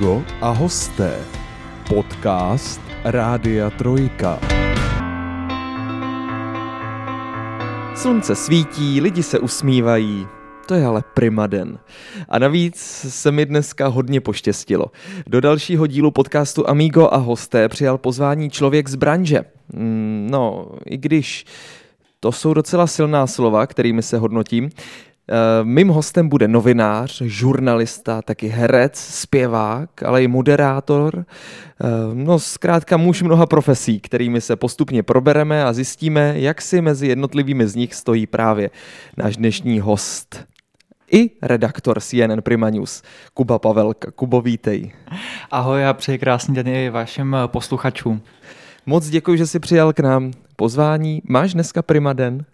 Amigo a hosté. Podcast Rádia Trojka. Slunce svítí, lidi se usmívají, to je ale prima den. A navíc se mi dneska hodně poštěstilo. Do dalšího dílu podcastu Amigo a hosté přijal pozvání člověk z branže. Mm, No, i když to jsou docela silná slova, kterými se hodnotím. Eh, Mým hostem bude novinář, žurnalista, taky herec, zpěvák, ale i moderátor. Eh, No, zkrátka muž mnoha profesí, kterými se postupně probereme a zjistíme, jak si mezi jednotlivými z nich stojí právě náš dnešní host. I redaktor CNN Prima News, Kuba Pavelka. Kubo, vítej. Ahoj a přeji krásný den i vašim eh, posluchačům. Moc děkuji, že jsi přijal k nám pozvání. Máš dneska Prima den?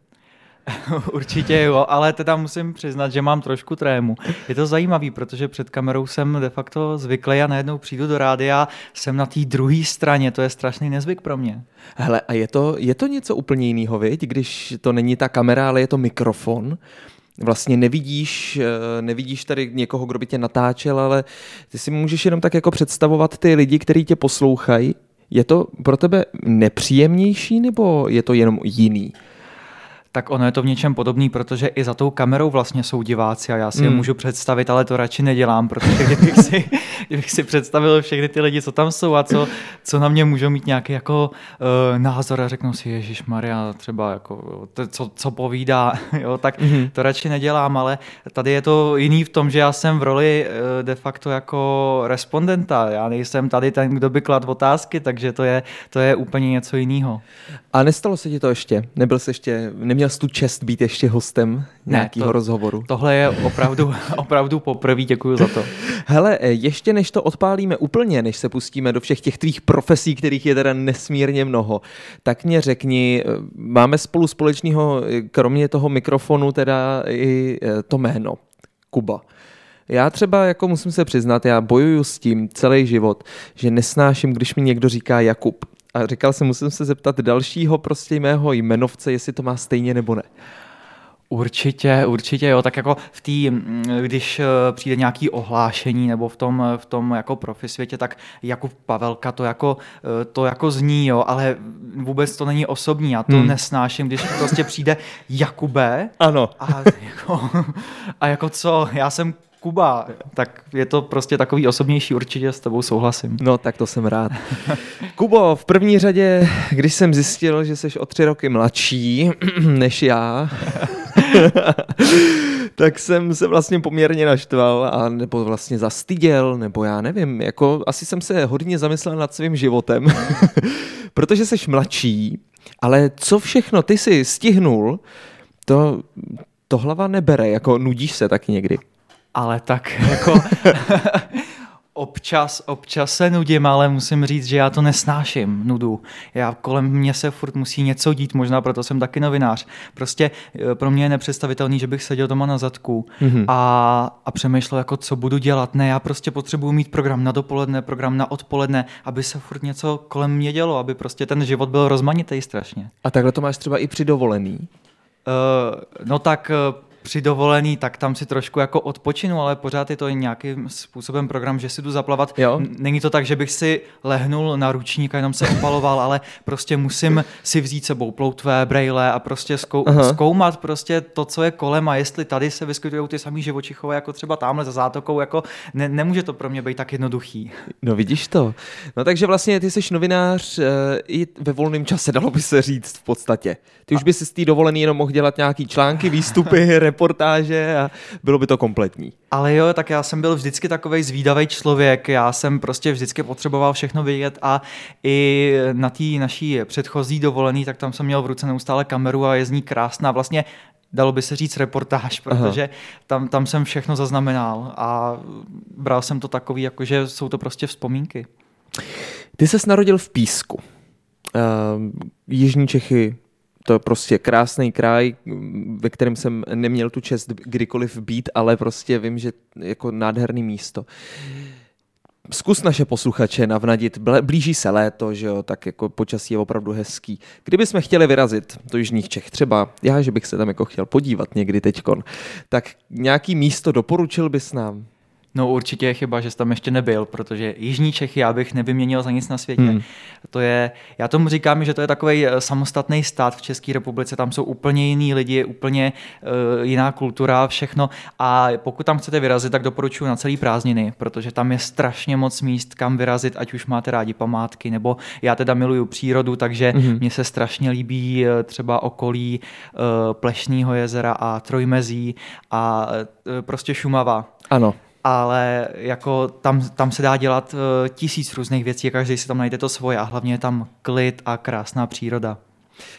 Určitě jo, ale teda musím přiznat, že mám trošku trému. Je to zajímavý, protože před kamerou jsem de facto zvyklý a najednou přijdu do rádia, jsem na té druhé straně, to je strašný nezvyk pro mě. Hele, a je to, je to něco úplně jiného, viď? Když to není ta kamera, ale je to mikrofon. Vlastně nevidíš, eh, nevidíš tady někoho, kdo by tě natáčel, ale ty si můžeš jenom tak jako představovat ty lidi, kteří tě poslouchají. Je to pro tebe nepříjemnější nebo je to jenom jiný? Tak ono je to v něčem podobný, protože i za tou kamerou vlastně jsou diváci a já si je Hmm. můžu představit, ale to radši nedělám, protože kdybych si, kdybych si představil všechny ty lidi, co tam jsou a co, co na mě můžou mít nějaký jako uh, názor a řeknou si, Ježíš Maria, třeba jako, to, co, co povídá, jo, tak Mhm. to radši nedělám, ale tady je to jiný v tom, že já jsem v roli eh, de facto jako respondenta, já nejsem tady ten, kdo by klad otázky, takže to je, to je úplně něco jiného. A nestalo se ti to ještě? Nebyl jsi ještě, neměl jsi tu čest být ještě hostem nějakého to- rozhovoru? Tohle je opravdu, opravdu poprvé, děkuji za to. Hele, eh, ještě než to odpálíme úplně, než se pustíme do všech těch tvých profesí, kterých je teda nesmírně mnoho, tak mě řekni, eh, máme spolu společného, eh, kromě toho mikrofonu, teda i to jméno, Kuba. Já třeba, jako musím se přiznat, já bojuju s tím celý život, že nesnáším, když mi někdo říká Jakub. A říkal jsem, musím se zeptat dalšího prostě mého jmenovce, jestli to má stejně nebo ne. Určitě, určitě jo, tak jako v té, když eh, přijde nějaký ohlášení nebo v tom, v tom jako profi světě, tak Jakub Pavelka to jako, eh, to jako zní, jo, ale vůbec to není osobní, já to hmm. nesnáším, když prostě přijde Jakube Ano. a jako, a jako co, já jsem Kuba, tak je to prostě takový osobnější, určitě s tebou souhlasím. No, tak to jsem rád. Kubo, v první řadě, když jsem zjistil, že jsi o tři roky mladší než já, tak jsem se vlastně poměrně naštval a nebo vlastně zastyděl, nebo já nevím, jako asi jsem se hodně zamyslel nad svým životem, protože jsi mladší, ale co všechno ty si stihnul, to, to hlava nebere, jako nudíš se taky někdy. Ale tak jako občas, občas se nudím, ale musím říct, že já to nesnáším, nudu. Já kolem mě se furt musí něco dít, možná proto jsem taky novinář. Prostě eh, pro mě je nepředstavitelný, že bych seděl doma na zadku Mhm. a, a přemýšlel, jako co budu dělat. Ne, já prostě potřebuji mít program na dopoledne, program na odpoledne, aby se furt něco kolem mě dělo, aby prostě ten život byl rozmanitý strašně. A takhle to máš třeba i při dovolený. Uh, no tak uh, při dovolený, tak tam si trošku jako odpočinu, ale pořád je to nějakým způsobem program, že si jdu zaplavat. Jo. Není to tak, že bych si lehnul na ručník a jenom se opaloval, ale prostě musím si vzít sebou ploutvé, brejle a prostě zkou- Aha. zkoumat prostě to, co je kolem a jestli tady se vyskytují ty samý živočichové, jako třeba tamhle za zátokou, jako ne- nemůže to pro mě být tak jednoduchý. No vidíš to. No takže vlastně ty jsi novinář e, i ve volném čase, dalo by se říct v podstatě. Ty už by si z té dovolený jenom mohl dělat nějaký články, výstupy, reportáže a bylo by to kompletní. Ale jo, tak já jsem byl vždycky takový zvídavý člověk, já jsem prostě vždycky potřeboval všechno vědět a i na té naší předchozí dovolený, tak tam jsem měl v ruce neustále kameru a je z ní krásná. Vlastně dalo by se říct reportáž, protože tam, tam jsem všechno zaznamenal a bral jsem to takový, jako že jsou to prostě vzpomínky. Ty ses narodil v Písku. E, Jižní Čechy, to je prostě krásný kraj, ve kterém jsem neměl tu čest kdykoliv být, ale prostě vím, že jako nádherný místo. Zkus naše posluchače navnadit, blíží se léto, že jo, tak jako počasí je opravdu hezký. Kdyby jsme chtěli vyrazit do Jižních Čech, třeba já, že bych se tam jako chtěl podívat někdy teďkon, tak nějaký místo doporučil bys nám? No určitě je chyba, že jsi tam ještě nebyl, protože Jižní Čechy já bych nevyměnil za nic na světě. Hmm. To je, já tomu říkám, že to je takový samostatný stát v České republice, tam jsou úplně jiný lidi, úplně uh, jiná kultura, všechno a pokud tam chcete vyrazit, tak doporučuji na celý prázdniny, protože tam je strašně moc míst, kam vyrazit, ať už máte rádi památky, nebo já teda miluju přírodu, takže Mhm. mně se strašně líbí eh, třeba okolí uh, Plešního jezera a Trojmezí a uh, prostě Šumava Ano. Ale jako tam, tam se dá dělat uh, tisíc různých věcí, každý si tam najde to svoje a hlavně je tam klid a krásná příroda.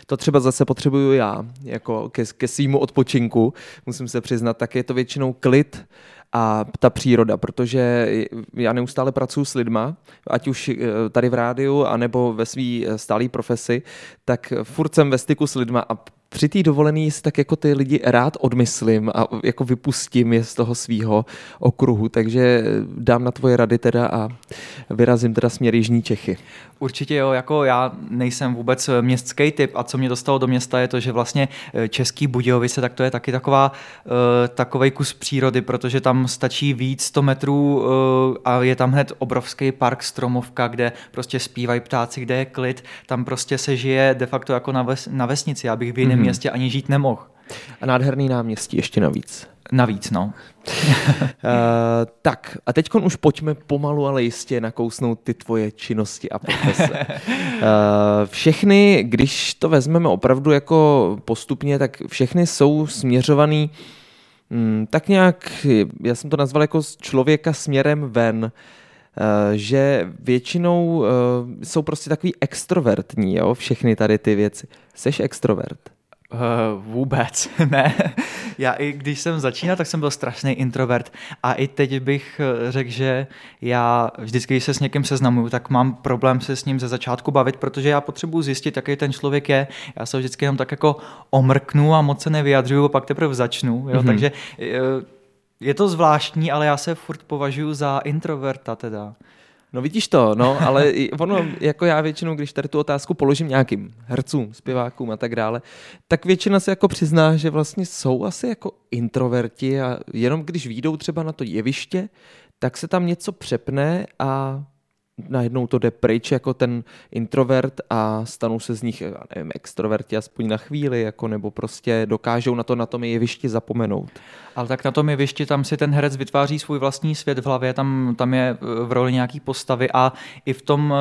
To třeba zase potřebuju já, jako ke, ke svýmu odpočinku, musím se přiznat, tak je to většinou klid a ta příroda, protože já neustále pracuji s lidma, ať už eh, tady v rádiu, anebo ve své stálé profesi, tak furt jsem ve styku s lidma a při té dovolený si tak jako ty lidi rád odmyslím a jako vypustím je z toho svého okruhu, takže dám na tvoje rady teda a vyrazím teda směr Jižní Čechy. Určitě jo, jako já nejsem vůbec městský typ a co mě dostalo do města je to, že vlastně eh, Český Budějovice, tak to je taky taková, uh, takovej kus přírody, protože tam stačí víc 100 metrů uh, a je tam hned obrovský park Stromovka, kde prostě zpívají ptáci, kde je klid, tam prostě se žije de facto jako na, ves, na vesnici, já bych v jiném mm-hmm. městě ani žít nemohl. A nádherný náměstí ještě navíc. Navíc, no. uh, tak a teď už pojďme pomalu, ale jistě nakousnout ty tvoje činnosti a profese. uh, všechny, když to vezmeme opravdu jako postupně, tak všechny jsou směřovaný hm, tak nějak, já jsem to nazval jako z člověka směrem ven, uh, že většinou uh, jsou prostě takový extrovertní, jo, všechny tady ty věci. Seš extrovert? Uh, vůbec ne. Já i když jsem začínal, tak jsem byl strašný introvert a i teď bych eh, řekl, že já vždycky, když se s někým seznamuju, tak mám problém se s ním ze začátku bavit, protože já potřebuji zjistit, jaký ten člověk je. Já se vždycky jenom tak jako omrknu a moc se nevyjadřuju a pak teprve začnu. Jo? Mm-hmm. Takže je to zvláštní, ale já se furt považuji za introverta teda. No vidíš to, no, ale ono, jako já většinou, když tady tu otázku položím nějakým hercům, zpěvákům a tak dále, tak většina se jako přizná, že vlastně jsou asi jako introverti a jenom když výjdou třeba na to jeviště, tak se tam něco přepne a najednou to jde pryč jako ten introvert a stanou se z nich, nevím, extroverti aspoň na chvíli, jako, nebo prostě dokážou na to na tom jevišti zapomenout. Ale tak na tom jevišti tam si ten herec vytváří svůj vlastní svět v hlavě, tam, tam je v roli nějaký postavy a i v tom,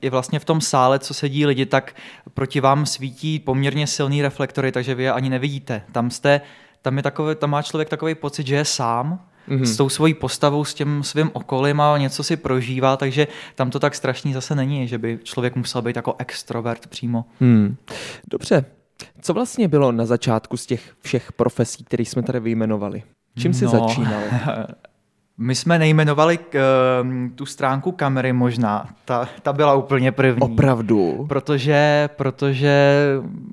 i vlastně v tom sále, co sedí lidi, tak proti vám svítí poměrně silný reflektory, takže vy je ani nevidíte. Tam jste, tam, je takové, tam má člověk takový pocit, že je sám, mm-hmm. s tou svojí postavou, s tím svým okolím a něco si prožívá, takže tam to tak strašný zase není, že by člověk musel být jako extrovert přímo. Hmm. Dobře. Co vlastně bylo na začátku z těch všech profesí, které jsme tady vyjmenovali? Čím jsi no, začínal? My jsme nejmenovali k, uh, tu stránku kamery možná. Ta, ta byla úplně první. Opravdu? Protože, protože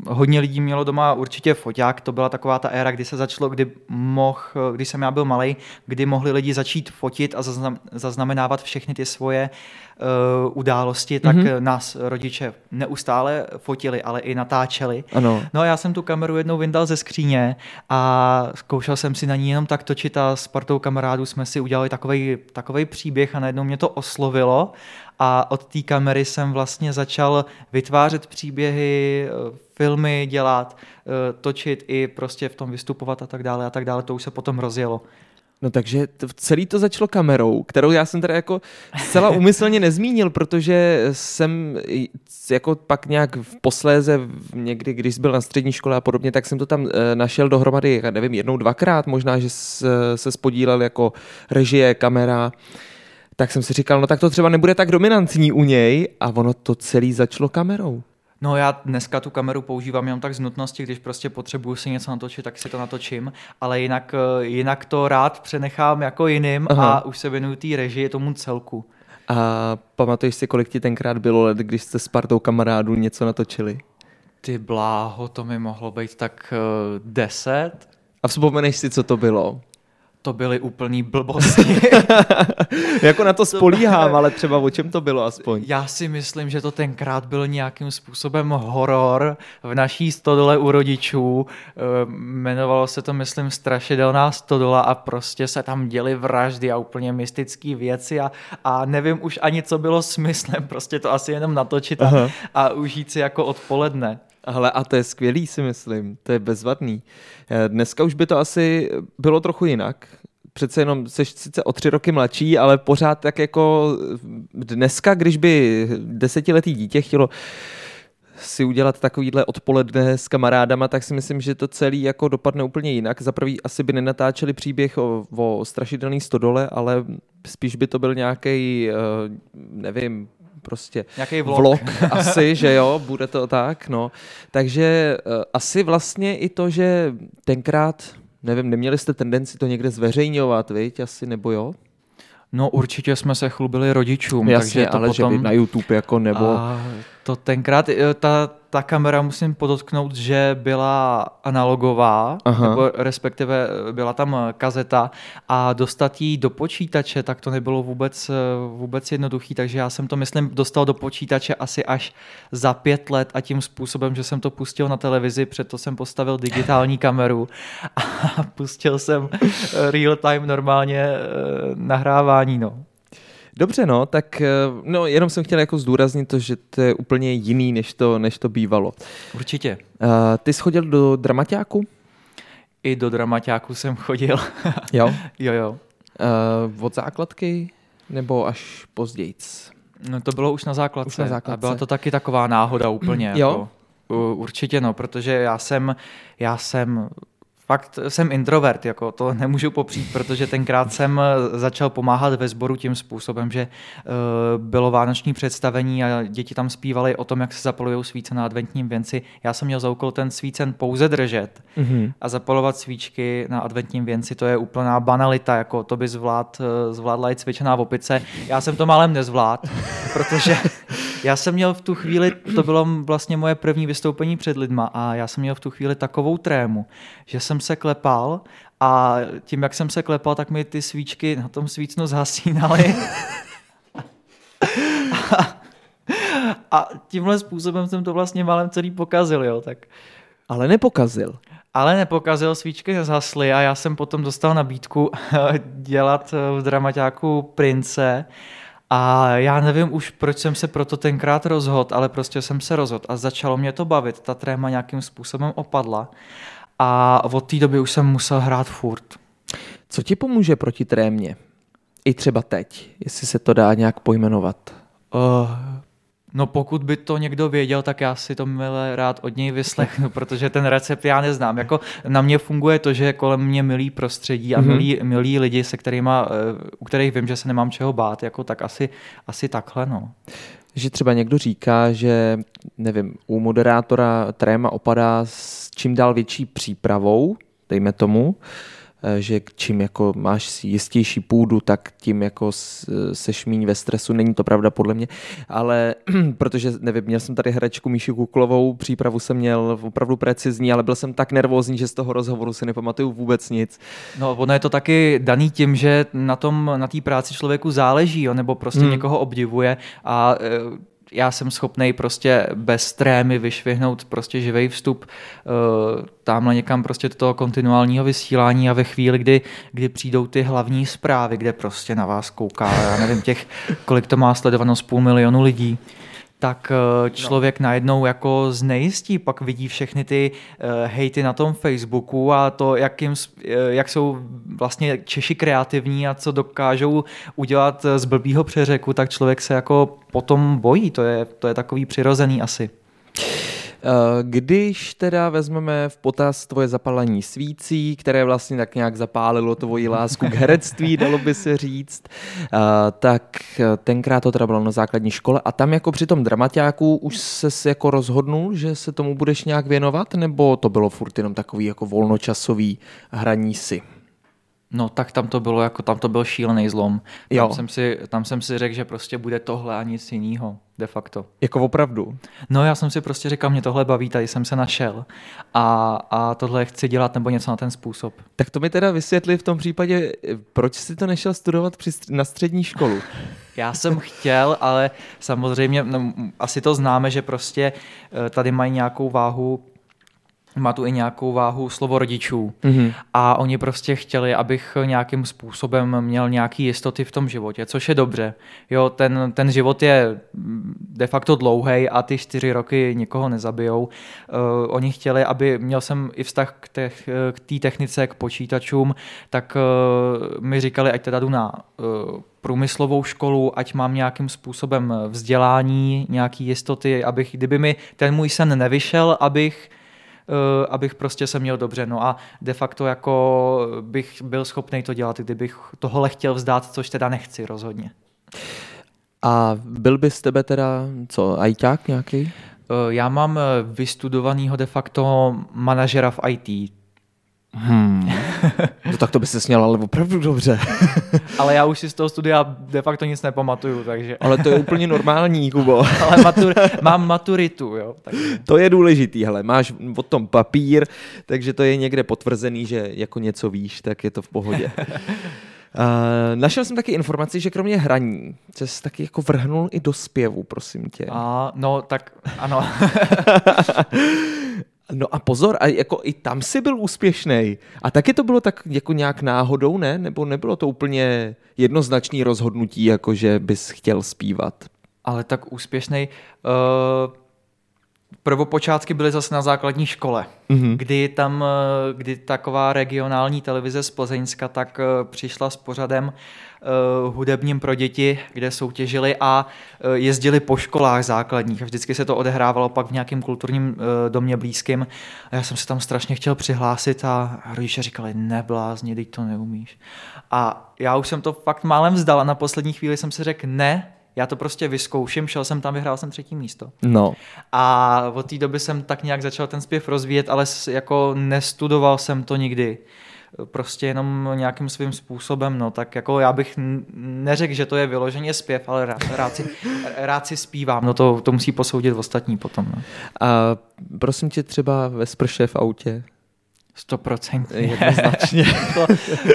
hodně lidí mělo doma určitě foťák. To byla taková ta éra, kdy se začalo, kdy mohl, když jsem já byl malý, kdy mohli lidi začít fotit a zaznam, zaznamenávat všechny ty svoje uh, události, tak mm-hmm. nás rodiče neustále fotili, ale i natáčeli. Ano. No a já jsem tu kameru jednou vyndal ze skříně a zkoušel jsem si na ní jenom tak točit a s partou kamarádů jsme si udělali takový, takový příběh a najednou mě to oslovilo a od té kamery jsem vlastně začal vytvářet příběhy, filmy dělat, točit i prostě v tom vystupovat a tak dále a tak dále. To už se potom rozjelo. No takže celý to začalo kamerou, kterou já jsem teda jako zcela umyslně nezmínil, protože jsem jako pak nějak v posléze někdy, když byl na střední škole a podobně, tak jsem to tam e, našel dohromady, já nevím, jednou, dvakrát možná, že se spodílel jako režie, kamera, tak jsem si říkal, no tak to třeba nebude tak dominantní u něj a ono to celý začalo kamerou. No já dneska tu kameru používám jenom tak z nutnosti, když prostě potřebuju si něco natočit, tak si to natočím, ale jinak, eh, jinak to rád přenechám jako jiným Aha. a už se věnuju té režii tomu celku. A pamatuješ si, kolik ti tenkrát bylo let, když jste s partou kamarádů něco natočili? Ty bláho, to mi mohlo být tak uh, deset. A vzpomeneš si, co to bylo? To byly úplný blbosti. jako na to spolíhám, ale třeba o čem to bylo aspoň? Já si myslím, že to tenkrát byl nějakým způsobem horor v naší stodole u rodičů. Eh, jmenovalo se to, myslím, Strašidelná stodola a prostě se tam děly vraždy a úplně mystické věci a, a nevím už ani, co bylo smyslem, prostě to asi jenom natočit a, a užít si jako odpoledne. Ale a to je skvělý, si myslím. To je bezvadný. Eh, dneska už by to asi bylo trochu jinak. Přece jenom jsi sice o tři roky mladší, ale pořád tak jako dneska, když by desetiletý dítě chtělo si udělat takovýhle odpoledne s kamarádama, tak si myslím, že to celý jako dopadne úplně jinak. Za prvý asi by nenatáčeli příběh o, o strašidelný stodole, ale spíš by to byl nějaký, eh, nevím, prostě Nějaký vlog. vlog asi, že jo, bude to tak, no. Takže uh, asi vlastně i to, že tenkrát, nevím, neměli jste tendenci to někde zveřejňovat, viď, asi, nebo jo? No určitě jsme se chlubili rodičům, Jasně, takže to ale potom... že by na YouTube jako nebo... A to tenkrát, eh, ta, ta kamera musím podotknout, že byla analogová, Aha. nebo respektive eh, byla tam eh, kazeta a dostat ji do počítače, tak to nebylo vůbec, vůbec jednoduchý, takže já jsem to, myslím, dostal do počítače asi až za pět let a tím způsobem, že jsem to pustil na televizi, přeto jsem postavil digitální kameru a pustil jsem real time normálně nahrávání, no. Dobře, no, tak no, jenom jsem chtěl jako zdůraznit to, že to je úplně jiný, než to, než to bývalo. Určitě. Uh, ty jsi chodil do dramaťáku? I do dramaťáku jsem chodil. Jo? jo, jo. Uh, od základky nebo až později? No to bylo už na základce. Už na základce. A byla to taky taková náhoda úplně. Jo? Jako, určitě no, protože já jsem, já jsem fakt jsem introvert, jako to nemůžu popřít, protože tenkrát jsem začal pomáhat ve sboru tím způsobem, že uh, bylo vánoční představení a děti tam zpívali o tom, jak se zapalují svíce na adventním věnci. Já jsem měl za úkol ten svícen pouze držet mm-hmm. a zapalovat svíčky na adventním věnci, to je úplná banalita, jako to by zvlád, zvládla i cvičená v opice. Já jsem to málem nezvlád, protože já jsem měl v tu chvíli, to bylo vlastně moje první vystoupení před lidma a já jsem měl v tu chvíli takovou trému, že jsem se klepal a tím, jak jsem se klepal, tak mi ty svíčky na tom svícnu zhasínaly. a, a tímhle způsobem jsem to vlastně málem celý pokazil, jo, tak. Ale nepokazil. Ale nepokazil, svíčky nezhasly a já jsem potom dostal nabídku dělat v dramaťáku prince a já nevím už, proč jsem se proto tenkrát rozhodl, ale prostě jsem se rozhodl a začalo mě to bavit. Ta tréma nějakým způsobem opadla a od té doby už jsem musel hrát furt. Co ti pomůže proti trémě? I třeba teď, jestli se to dá nějak pojmenovat. Uh, No pokud by to někdo věděl, tak já si to milé rád od něj vyslechnu, protože ten recept já neznám. Jako na mě funguje to, že je kolem mě milý prostředí a milí, milí lidi, se kterýma, u kterých vím, že se nemám čeho bát, jako tak asi, asi takhle, no. Že třeba někdo říká, že nevím, u moderátora tréma opadá s čím dál větší přípravou, dejme tomu, Eh, že čím jako máš jistější půdu, tak tím jako seš míň ve stresu. Není to pravda podle mě, ale protože nevím, měl jsem tady herečku Míši Kuklovou, přípravu jsem měl opravdu precizní, ale byl jsem tak nervózní, že z toho rozhovoru si nepamatuju vůbec nic. No, ono je to taky daný tím, že na tom, na té práci člověku záleží, jo, nebo prostě hmm. někoho obdivuje a e, já jsem schopný prostě bez trémy vyšvihnout prostě živý vstup uh, tamhle někam prostě do toho kontinuálního vysílání a ve chvíli, kdy, kdy přijdou ty hlavní zprávy, kde prostě na vás kouká, já nevím těch, kolik to má sledovanost půl milionu lidí, tak eh, člověk no. najednou jako znejistí, pak vidí všechny ty uh, hejty na tom Facebooku a to, jak, jim, uh, jak jsou vlastně Češi kreativní a co dokážou udělat z blbýho přeřeku, tak člověk se jako potom bojí, to je, to je takový přirozený asi. Eh, když teda vezmeme v potaz tvoje zapalení svící, které vlastně tak nějak zapálilo tvoji lásku k herectví, dalo by se říct, eh, tak tenkrát to teda bylo na základní škole a tam jako při tom dramaťáku už se jako rozhodnul, že se tomu budeš nějak věnovat, nebo to bylo furt jenom takový jako volnočasový hraní si? No tak tam to bylo jako, tam to byl šílený zlom. Tam Jo. jsem, si, tam jsem si řekl, že prostě bude tohle a nic jiného, de facto. Jako opravdu. No já jsem si prostě říkal, mě tohle baví, tady jsem se našel a, a tohle chci dělat nebo něco na ten způsob. Tak to mi teda vysvětli v tom případě, proč jsi to nešel studovat při, na střední školu. Já jsem chtěl, ale samozřejmě, no, asi to známe, že prostě eh, tady mají nějakou váhu, má tu i nějakou váhu slovo rodičů. Mhm. A oni prostě chtěli, abych nějakým způsobem měl nějaký jistoty v tom životě, což je dobře. Jo, ten, ten život je de facto dlouhý a ty čtyři roky nikoho nezabijou. Uh, oni chtěli, aby měl jsem i vztah k té k technice, k počítačům, tak uh, mi říkali, ať teda jdu na uh, průmyslovou školu, ať mám nějakým způsobem vzdělání, nějaký jistoty, abych, kdyby mi ten můj sen nevyšel, abych abych prostě se měl dobře. No a de facto jako bych byl schopný to dělat, kdybych tohle chtěl vzdát, což teda nechci rozhodně. A byl by z tebe teda, co, ajťák nějaký? Eh, Já mám eh, vystudovanýho de facto manažera v IT, Hmm. no tak to by se směl ale opravdu dobře. ale já už si z toho studia de facto nic nepamatuju, takže... ale to je úplně normální, Kubo. Ale matur, mám maturitu, jo. Takže. To je důležitý, hele, máš o tom papír, takže to je někde potvrzený, že jako něco víš, tak je to v pohodě. Uh, našel jsem taky informaci, že kromě hraní se taky jako vrhnul i do zpěvu, prosím tě. A, no, tak ano. No a pozor, a jako i tam si byl úspěšný. A taky to bylo tak jako nějak náhodou, ne? Nebo nebylo to úplně jednoznačný rozhodnutí, jako že bys chtěl zpívat? ale tak úspěšný. Uh, prvopočátky byly zase na základní škole, Mhm. kdy tam, eh, kdy taková regionální televize z Plzeňska tak eh, přišla s pořadem uh, hudebním pro děti, kde soutěžili a uh, jezdili po školách základních. A vždycky se to odehrávalo pak v nějakém kulturním uh, domě blízkým. A já jsem se tam strašně chtěl přihlásit a rodiče říkali, neblázni, teď to neumíš. A já už jsem to fakt málem vzdal a na poslední chvíli jsem si řekl, ne, já to prostě vyzkouším, šel jsem tam, vyhrál jsem třetí místo. No. A od té doby jsem tak nějak začal ten zpěv rozvíjet, ale jako nestudoval jsem to nikdy. Prostě jenom nějakým svým způsobem, no, tak jako já bych neřekl, že to je vyloženě zpěv, ale rád, rád, si, rád si zpívám, no to, to musí posoudit ostatní potom, no. A prosím tě třeba ve sprše v autě. Stoprocentně. Jednoznačně. to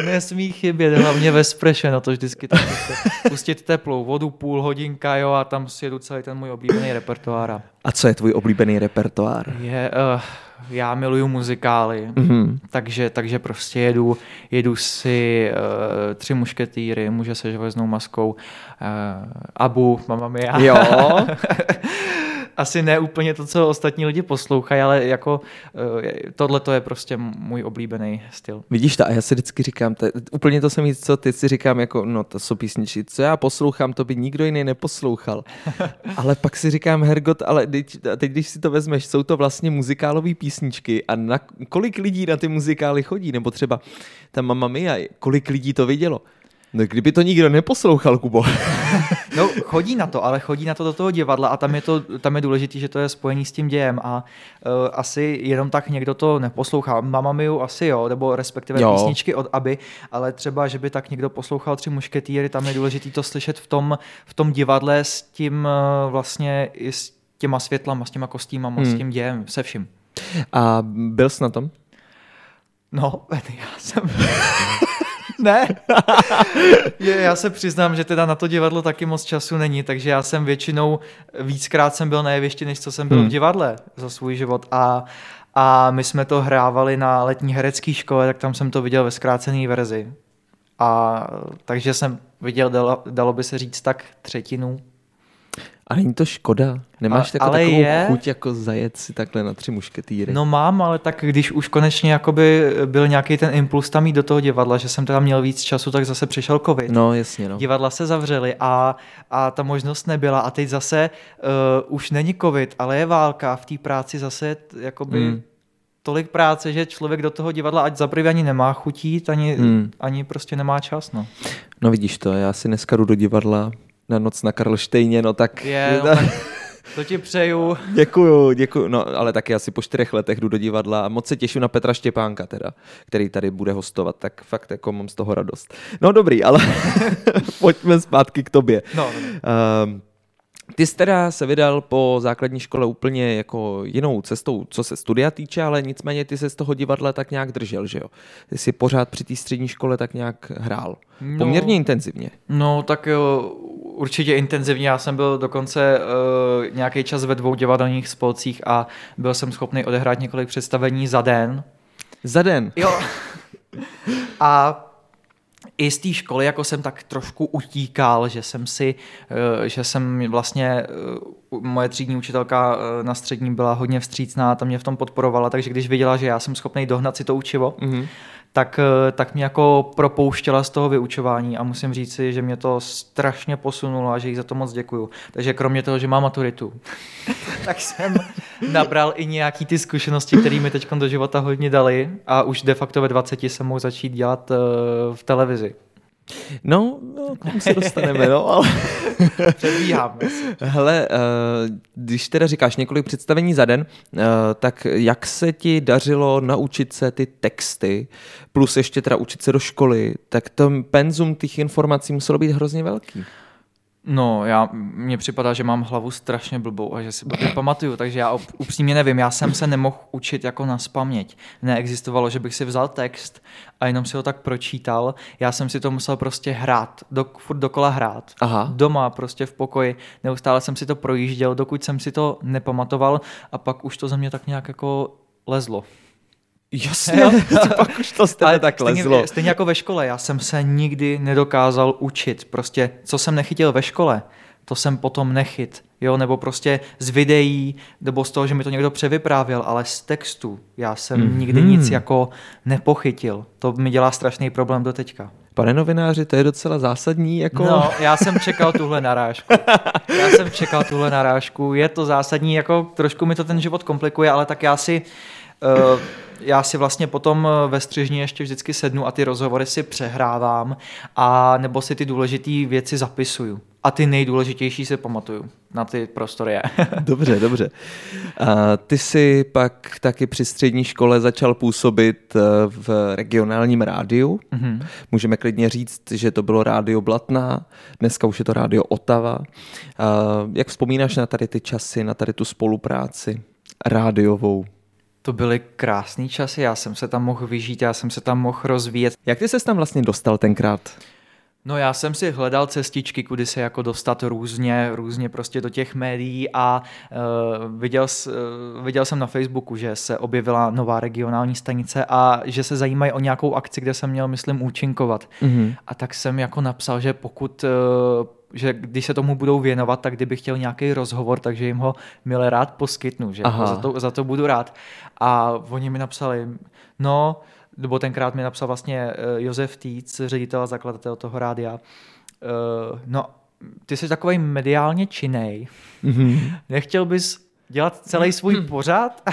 nesmí chybět, hlavně ve spreše, no to vždycky tak pustit teplou vodu, půl hodinka, jo, a tam si jedu celý ten můj oblíbený repertoár. a co je tvůj oblíbený repertoár? Je, uh, já miluju muzikály, Mhm. takže, takže prostě jedu, jedu si uh, tři mušketýry, muže se železnou maskou, uh, Abu, Mamma Mia. Jo. Asi ne úplně to, co ostatní lidi poslouchají, ale jako uh, tohle to je prostě můj oblíbený styl. Vidíš to, a já si vždycky říkám, to, je úplně to samé, co ty si říkám, jako, no to jsou písničky, co já poslouchám, to by nikdo jiný neposlouchal. ale pak si říkám, Hergot, ale teď, teď, když si to vezmeš, jsou to vlastně muzikálové písničky a na, kolik lidí na ty muzikály chodí, nebo třeba ta Mamma Mia, kolik lidí to vidělo? No kdyby to nikdo neposlouchal, Kubo. No, chodí na to, ale chodí na to do toho divadla a tam je, to, tam je důležitý, že to je spojený s tím dějem a uh, asi jenom tak někdo to neposlouchá. Mama Miu asi jo, nebo respektive Jo. písničky od Aby, ale třeba, že by tak někdo poslouchal tři mušketýry, tam je důležitý to slyšet v tom, v tom divadle s tím uh, vlastně i s těma světlama, s těma kostýmama. Hmm. s tím dějem, se vším. A byl jsi na tom? No, já jsem... ne. Je, já se přiznám, že teda na to divadlo taky moc času není, takže já jsem většinou, víckrát jsem byl na jevišti, než co jsem byl Hmm. v divadle za svůj život a, a my jsme to hrávali na letní herecké škole, tak tam jsem to viděl ve zkrácené verzi. A takže jsem viděl, dalo, dalo by se říct, tak třetinu. A není to škoda? Nemáš A- jako ale takovou je. chuť jako zajet si takhle na tři mušketýry? No mám, ale tak když už konečně jakoby byl nějaký ten impuls tam jít do toho divadla, že jsem teda měl víc času, tak zase přišel covid. no jasně, no. Divadla se zavřely a, a ta možnost nebyla. A teď zase uh, už není covid, ale je válka. V té práci zase jakoby Mm. tolik práce, že člověk do toho divadla ať za prvý ani nemá chutít, ani, Mm. mm. ani prostě nemá čas. No. No vidíš to, já si dneska jdu do divadla na noc na Karlštejně, no tak... Je, no, tak To ti přeju. Děkuju, děkuju. No, ale taky asi po čtyřech letech jdu do divadla a moc se těším na Petra Štěpánka teda, který tady bude hostovat, tak fakt jako mám z toho radost. No dobrý, ale pojďme zpátky k tobě. No, Um, ty jsi teda se vydal po základní škole úplně jako jinou cestou, co se studia týče, ale nicméně ty se z toho divadla tak nějak držel, že jo? Ty jsi pořád při té střední škole tak nějak hrál. No. Poměrně intenzivně. No tak jo, určitě intenzivně. Já jsem byl dokonce uh, nějaký čas ve dvou divadelních spolcích a byl jsem schopný odehrát několik představení za den. Za den. Jo. A i z té školy jako jsem tak trošku utíkal, že jsem si, eh, že jsem vlastně, eh, moje třídní učitelka na střední byla hodně vstřícná, ta mě v tom podporovala, takže když viděla, že já jsem schopný dohnat si to učivo, Mhm. Tak, eh, tak mě jako propouštěla z toho vyučování a musím říct si, že mě to strašně posunulo a že jí za to moc děkuju. Takže kromě toho, že mám maturitu, tak jsem nabral i nějaký ty zkušenosti, které mi teď do života hodně dali a už de facto ve 20 jsem mohl začít dělat eh, v televizi. No, no, k tomu se dostaneme, no, ale... Předbíhám. Hele, eh, když teda říkáš několik představení za den, eh, tak jak se ti dařilo naučit se ty texty, plus ještě teda učit se do školy, tak to penzum těch informací muselo být hrozně velký. No, já, mně připadá, že mám hlavu strašně blbou a že si blbě pamatuju, takže já up- upřímně nevím, já jsem se nemohl učit jako na spaměť. Neexistovalo, že bych si vzal text a jenom si ho tak pročítal, já jsem si to musel prostě hrát, do, furt dokola hrát. Aha. Doma, prostě v pokoji, neustále jsem si to projížděl, dokud jsem si to nepamatoval a pak už to ze mě tak nějak jako lezlo. Jasně, pak už to Ale tak stejně, lezlo. Stejně jako ve škole, já jsem se nikdy nedokázal učit. Prostě, co jsem nechytil ve škole, to jsem potom nechyt. Jo, nebo prostě z videí, nebo z toho, že mi to někdo převyprávěl, ale z textu já jsem mm-hmm. nikdy nic jako nepochytil. To mi dělá strašný problém do teďka. Pane novináři, to je docela zásadní, jako... No, já jsem čekal tuhle narážku. Já jsem čekal tuhle narážku. Je to zásadní, jako trošku mi to ten život komplikuje, ale tak já si, já si vlastně potom eh, ve střižni ještě vždycky sednu a ty rozhovory si přehrávám a nebo si ty důležité věci zapisuju. A ty nejdůležitější si pamatuju na ty prostory. Dobře, dobře. A ty jsi pak taky při střední škole začal působit eh, v regionálním rádiu. Mhm. Můžeme klidně říct, že to bylo rádio Blatná, dneska už je to rádio Otava. A jak vzpomínáš na tady ty časy, na tady tu spolupráci rádiovou? To byly krásné časy, já jsem se tam mohl vyžít, já jsem se tam mohl rozvíjet. Jak ty ses tam vlastně dostal tenkrát? No já jsem si hledal cestičky, kudy se jako dostat různě, různě prostě do těch médií a uh, viděl, uh, viděl jsem na Facebooku, že se objevila nová regionální stanice a že se zajímají o nějakou akci, kde jsem měl, myslím, účinkovat. Mhm. A tak jsem jako napsal, že pokud, uh, že když se tomu budou věnovat, tak kdyby chtěl nějaký rozhovor, takže jim ho milé rád poskytnu, že Aha. za, to, za to budu rád. A oni mi napsali, no, nebo tenkrát mi napsal vlastně eh, Josef Týc, ředitel a zakladatel toho rádia, eh, no, ty jsi takový mediálně činej, Mhm. nechtěl bys dělat celý svůj pořád?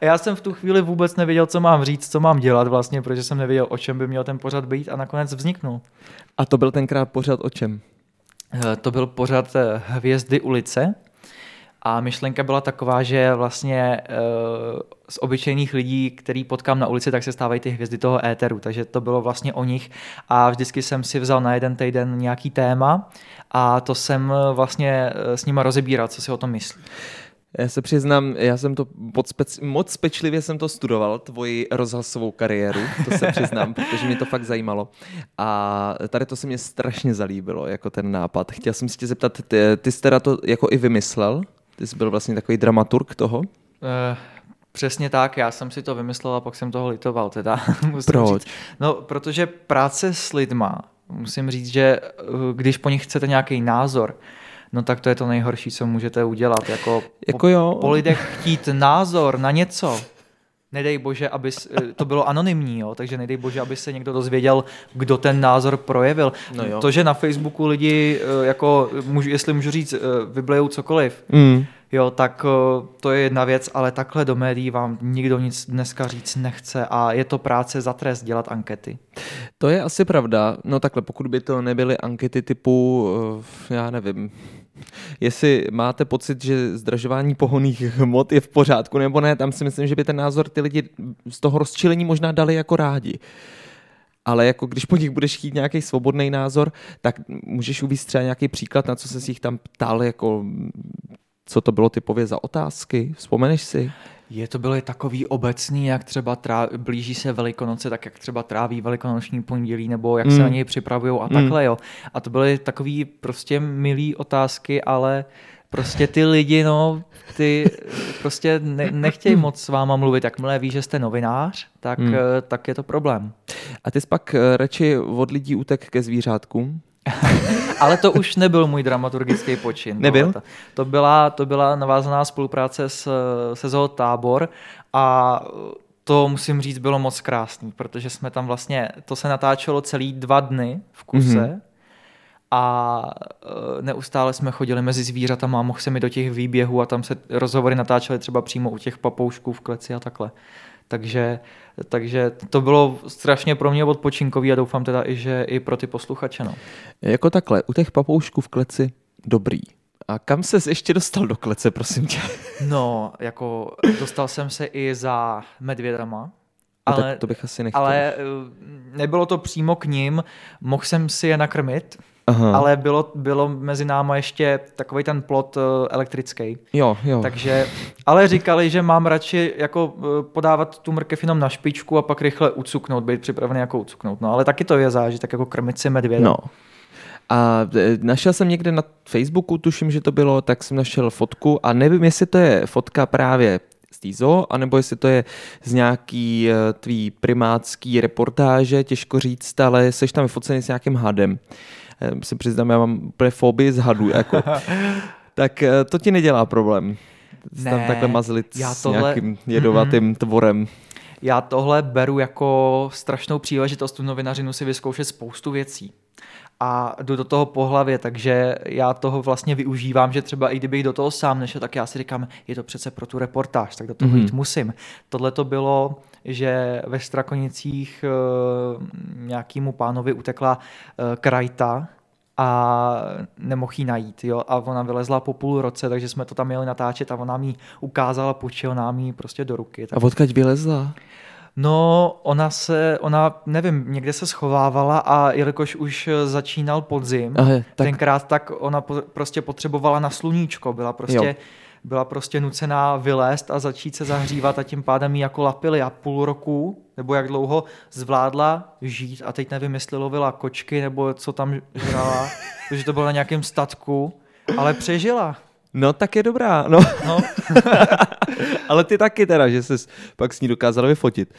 A já jsem v tu chvíli vůbec nevěděl, co mám říct, co mám dělat vlastně, protože jsem nevěděl, o čem by měl ten pořad být a nakonec vzniknul. A to byl tenkrát pořád o čem? Eh, To byl pořad Hvězdy ulice a myšlenka byla taková, že vlastně eh, z obyčejných lidí, který potkám na ulici, tak se stávají ty hvězdy toho éteru, takže to bylo vlastně o nich a vždycky jsem si vzal na jeden týden nějaký téma a to jsem eh, vlastně eh, s nima rozebíral, co si o tom myslí. Já se přiznám, já jsem to moc, pečlivě jsem to studoval, tvoji rozhlasovou kariéru, to se přiznám, protože mě to fakt zajímalo. A tady to se mě strašně zalíbilo, jako ten nápad. Chtěl jsem se tě zeptat, ty, ty jsi teda to jako i vymyslel? Ty jsi byl vlastně takový dramaturg toho? Eh, Přesně tak, já jsem si to vymyslel a pak jsem toho litoval teda. musím Proč? Říct. No, protože práce s lidma, musím říct, že eh, když po nich chcete nějaký názor, no tak to je to nejhorší, co můžete udělat. Jako, Jako jo. po, po lidech chtít názor na něco, nedej bože, aby eh, to bylo anonymní, jo, takže nedej bože, aby se někdo dozvěděl, kdo ten názor projevil. No jo. To, že na Facebooku lidi, eh, jako, můžu, jestli můžu říct, eh, vyblejou cokoliv, Mm. jo, tak to je jedna věc, ale takhle do médií vám nikdo nic dneska říct nechce a je to práce za trest dělat ankety. To je asi pravda. No takhle, pokud by to nebyly ankety typu, já nevím, jestli máte pocit, že zdražování pohoných hmot je v pořádku nebo ne, tam si myslím, že by ten názor ty lidi z toho rozčilení možná dali jako rádi. Ale jako když po nich budeš chtít nějaký svobodný názor, tak můžeš uvést třeba nějaký příklad, na co se jich tam ptal, jako co to bylo typově za otázky? Vzpomeneš si? Je to byly takový obecný, jak třeba trá, blíží se Velikonoce, tak jak třeba tráví velikonoční pondělí, nebo jak mm. se na něj připravují a takhle, mm. jo. A to byly takový prostě milý otázky, ale prostě ty lidi, no, ty prostě ne, nechtějí moc s váma mluvit. Jakmile ví, že jste novinář, tak, mm. tak je to problém. A ty jsi pak eh, radši od lidí utek ke zvířátkům? Ale to už nebyl můj dramaturgický počin. Nebyl? To, to, byla, to byla navázaná spolupráce s, se Zoo Tábor a to musím říct bylo moc krásný, protože jsme tam vlastně, to se natáčelo celý dva dny v kuse mm-hmm. a e, neustále jsme chodili mezi zvířatama a mohl se mi do těch výběhů a tam se rozhovory natáčely třeba přímo u těch papoušků v kleci a takhle. Takže, takže to bylo strašně pro mě odpočinkový a doufám teda i, že i pro ty posluchače. No. Jako takhle, u těch papoušků v kleci dobrý. A kam ses ještě dostal do klece, prosím tě? No, jako dostal jsem se i za medvědama. No, ale, tak to bych asi nechtěl. Ale eh, nebylo to přímo k ním, mohl jsem si je nakrmit, Aha. ale bylo, bylo mezi náma ještě takový ten plot uh, elektrický. Jo, jo. Takže, ale říkali, že mám radši jako uh, podávat tu mrkev jenom na špičku a pak rychle ucuknout, být připravený jako ucuknout. No, ale taky to je zážit, tak jako krmit si medvěda. No. A e, našel jsem někde na Facebooku, tuším, že to bylo, tak jsem našel fotku a nevím, jestli to je fotka právě z té zoo, anebo jestli to je z nějaký tvý primátský reportáže, těžko říct, ale jsi tam vyfocený s nějakým hadem se přiznám, já mám úplně fobii z hadů, jako. tak eh, to ti nedělá problém. Ne, tam takhle mazlit já tohle... s nějakým jedovatým mm-hmm. tvorem. Já tohle beru jako strašnou příležitost tu novinařinu si vyzkoušet spoustu věcí a jdu do toho po hlavě, takže já toho vlastně využívám, že třeba i kdybych do toho sám nešel, tak já si říkám, je to přece pro tu reportáž, tak do toho mm-hmm. jít musím. Tohle to bylo, že ve Strakonicích uh, nějakýmu pánovi utekla uh, krajta, a nemohl jí najít. Jo? A ona vylezla po půl roce, takže jsme to tam měli natáčet a ona mi ukázala, půjčil nám ji prostě do ruky. Tak... A odkud vylezla? No, ona se, ona, nevím, někde se schovávala a jelikož už začínal podzim, Aha, tak... tenkrát tak ona po, prostě potřebovala na sluníčko, byla prostě jo byla prostě nucená vylézt a začít se zahřívat a tím pádem jí jako lapili a půl roku, nebo jak dlouho zvládla žít. A teď nevím, jestli lovila kočky nebo co tam žrala, protože to bylo na nějakém statku, ale přežila. No tak je dobrá, no. no. ale ty taky teda, že jsi pak s ní dokázal vyfotit.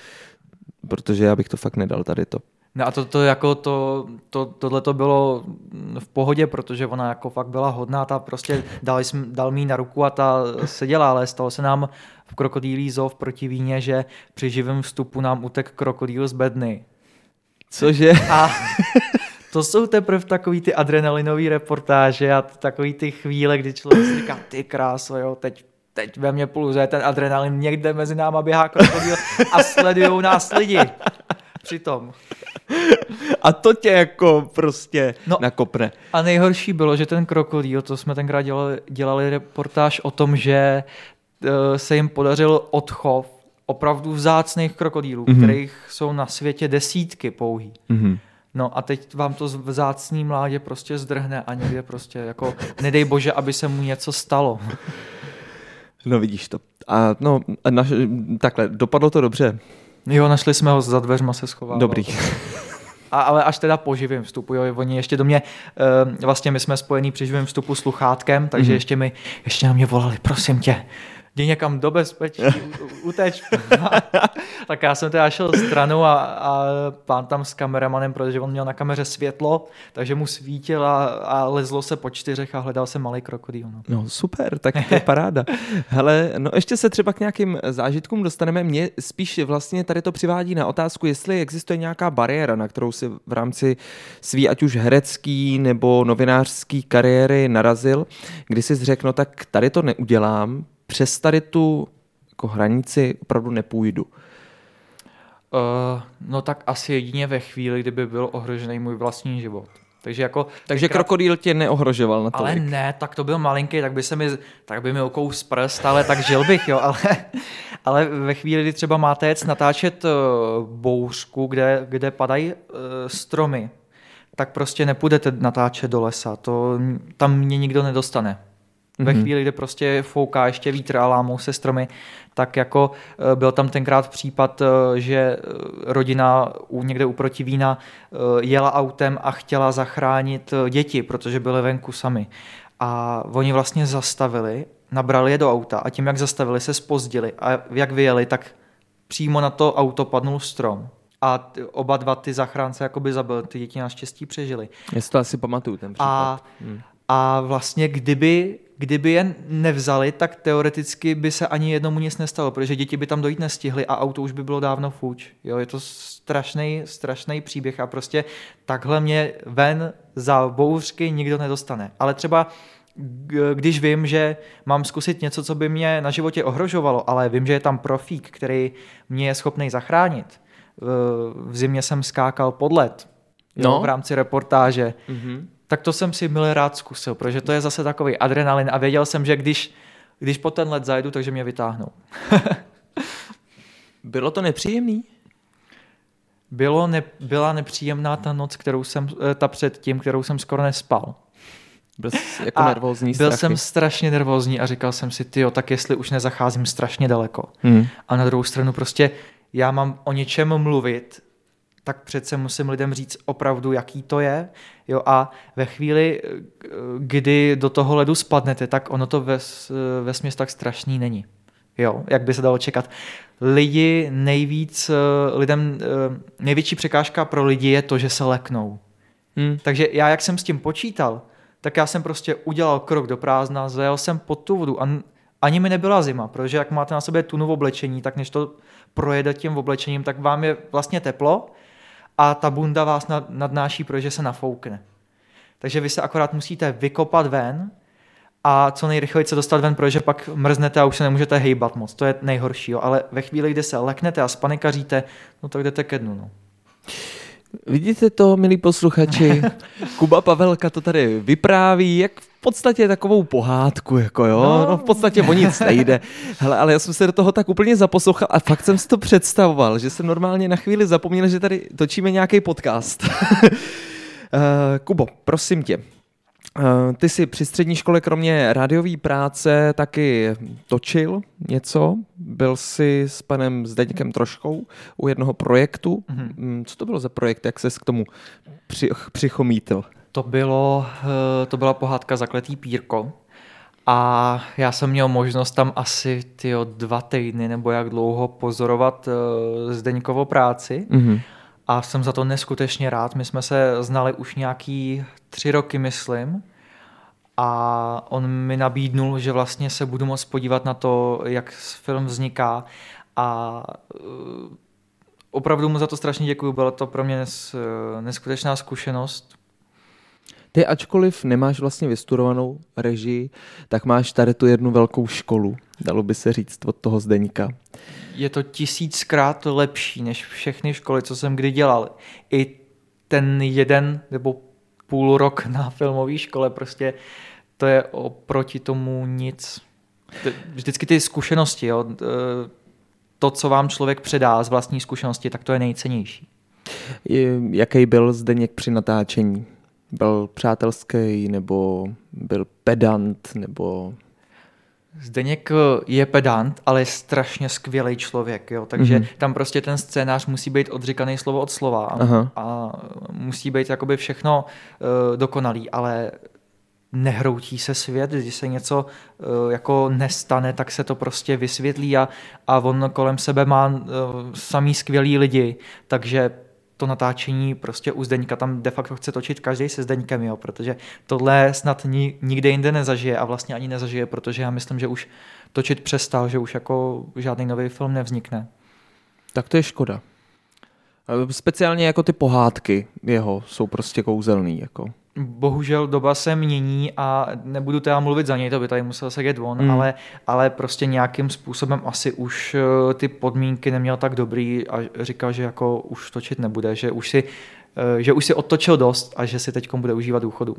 Protože já bych to fakt nedal tady to. No a to, to jako to, to, tohle to bylo v pohodě, protože ona jako fakt byla hodná, ta prostě dal, jsme, dal mi na ruku a ta seděla, ale stalo se nám v krokodýlí zoo v protivíně, že při živém vstupu nám utek krokodýl z bedny. Cože? A to jsou teprve takový ty adrenalinové reportáže a takový ty chvíle, kdy člověk si říká, ty kráso, jo, teď teď ve mně pulzuje ten adrenalin, někde mezi náma běhá krokodýl a sledují nás lidi. Přitom. A to tě jako prostě no, nakopne. A nejhorší bylo, že ten krokodýl, to jsme tenkrát dělali, dělali reportáž o tom, že uh, se jim podařil odchov opravdu vzácných krokodýlů, mm-hmm. kterých jsou na světě desítky pouhý. Mm-hmm. No a teď vám to vzácný mládě prostě zdrhne a někde prostě jako nedej bože, aby se mu něco stalo. No vidíš to. A no, naš, takhle, dopadlo to dobře. Jo, našli jsme ho za dveřma se schovával. Dobrý. A, ale až teda po živém vstupu, jo, oni ještě do mě, e, vlastně my jsme spojení při živém vstupu sluchátkem, takže mm-hmm. ještě mi, ještě na mě volali, prosím tě, jdi někam do bezpečí, uteč. tak já jsem teda šel stranou a, a pán tam s kameramanem, protože on měl na kameře světlo, takže mu svítil a, a lezlo se po čtyřech a hledal se malý krokodýl. No. No super, tak to je paráda. Hele, no ještě se třeba k nějakým zážitkům dostaneme. Mě spíš vlastně tady to přivádí na otázku, jestli existuje nějaká bariéra, na kterou si v rámci svý ať už herecký nebo novinářský kariéry narazil, kdy jsi řekl, no tak tady to neudělám, přes tady tu jako hranici opravdu nepůjdu. Uh, no tak asi jedině ve chvíli, kdyby byl ohrožený můj vlastní život. Takže jako... Takže krokodýl tě neohrožoval na to. Ale ne, tak to byl malinký, tak by se mi, tak by mi okous prst, ale tak žil bych, jo, ale, ale ve chvíli, kdy třeba máte jet natáčet uh, bouřku, kde, kde padají uh, stromy, tak prostě nepůjdete natáčet do lesa, to tam mě nikdo nedostane. Ve Mhm. chvíli, kdy prostě fouká ještě vítr a lámou se stromy, tak jako eh, byl tam tenkrát případ, eh, že eh, rodina u, někde u Protivína eh, jela autem a chtěla zachránit děti, protože byly venku sami. A oni vlastně zastavili, nabrali je do auta a tím, jak zastavili, se spozdili a jak vyjeli, tak přímo na to auto padnul strom. A oba dva ty zachránce jakoby zabil, ty děti naštěstí přežili. Já si to asi pamatuju, ten případ. A, Hmm. a vlastně kdyby, kdyby je nevzali, tak teoreticky by se ani jednomu nic nestalo, protože děti by tam dojít nestihly a auto už by bylo dávno fuč. Jo, je to strašný, strašný příběh a prostě takhle mě ven za bouřky nikdo nedostane. Ale třeba když vím, že mám zkusit něco, co by mě na životě ohrožovalo, ale vím, že je tam profík, který mě je schopný zachránit. V zimě jsem skákal pod led jo, No. v rámci reportáže Mhm. Tak to jsem si milé rád zkusil, protože to je zase takový adrenalin a věděl jsem, že když, když po ten let zajedu, takže mě vytáhnou. Bylo to nepříjemný? Bylo ne, byla nepříjemná ta noc, kterou jsem, eh, ta předtím, kterou jsem skoro nespal. Byl jsi jako A nervózní Byl strachy. jsem strašně nervózní a říkal jsem si, tyjo, tak jestli už nezacházím strašně daleko. Hmm. A na druhou stranu prostě já mám o něčem mluvit, tak přece musím lidem říct opravdu, jaký to je. Jo, a ve chvíli, eh, kdy do toho ledu spadnete, tak ono to ves, ve tak strašný není. Jo, jak by se dalo čekat. Lidi nejvíc, eh, lidem, eh, největší překážka pro lidi je to, že se leknou. Hmm. Takže já, jak jsem s tím počítal, tak já jsem prostě udělal krok do prázdna, zajel jsem pod tu vodu a ani mi nebyla zima, protože jak máte na sobě tunu v oblečení, tak než to projede tím oblečením, tak vám je vlastně teplo a ta bunda vás nad, nadnáší, protože se nafoukne. Takže vy se akorát musíte vykopat ven a co nejrychleji se dostat ven, protože pak mrznete a už se nemůžete hejbat moc. To je nejhorší. Jo. Ale ve chvíli, kdy se leknete a spanikaříte, no tak jdete ke dnu. No. Vidíte to, milí posluchači? Kuba Pavelka to tady vypráví, jak v podstatě takovou pohádku, jako jo, no, No. v podstatě o nic nejde. Hele, ale já jsem se do toho tak úplně zaposlouchal a fakt jsem si to představoval, že jsem normálně na chvíli zapomněl, že tady točíme nějaký podcast. Uh, Kubo, prosím tě, Ty jsi při střední škole kromě rádiové práce taky točil něco. Byl jsi s panem Zdeňkem Troškou u jednoho projektu. Mhm. Mm, Co to bylo za projekt? Jak ses k tomu při, přichomítil? To, bylo, eh, to byla pohádka Zakletý pírko. A já jsem měl možnost tam asi tyjo, dva týdny nebo jak dlouho pozorovat uh, Zdeňkovo práci. Mhm. A jsem za to neskutečně rád. My jsme se znali už nějaký tři roky, myslím. A on mi nabídnul, že vlastně se budu moct podívat na to, jak film vzniká. A uh, opravdu mu za to strašně děkuji. Byla to pro mě eh, neskutečná zkušenost. Ty ačkoliv nemáš vlastně vystudovanou režii, tak máš tady tu jednu velkou školu, dalo by se říct, od toho Zdeňka. Je to tisíckrát lepší než všechny školy, co jsem kdy dělal. I ten jeden nebo půl rok na filmové škole prostě to je oproti tomu nic. Vždycky ty zkušenosti, jo, to, co vám člověk předá z vlastní zkušenosti, tak to je nejcennější. Jaký byl Zdeněk při natáčení? Byl přátelský, nebo byl pedant, nebo... Zdeněk eh, je pedant, ale je strašně skvělý člověk, jo? takže Mhm. mm-hmm. tam prostě ten scénář musí být odříkaný slovo od slova Aha. a musí být jakoby všechno uh, dokonalý, ale nehroutí se svět, když se něco uh, jako nestane, tak se to prostě vysvětlí a, a on kolem sebe má uh, samý skvělý lidi, takže to natáčení prostě u Zdeňka tam de facto chce točit každý se Zdeňkem, jo, protože tohle snad ni, nikde jinde nezažije a vlastně ani nezažije, protože já myslím, že už točit přestal, že už jako žádný nový film nevznikne. Tak to je škoda. Speciálně jako ty pohádky jeho jsou prostě kouzelný. Jako. Bohužel doba se mění a nebudu teda mluvit za něj, to by tady musel sedět on, hmm. ale, ale prostě nějakým způsobem asi už eh, ty podmínky neměl tak dobrý a říkal, že jako už točit nebude, že už si eh, že už si otočil dost a že si teď bude užívat důchodu.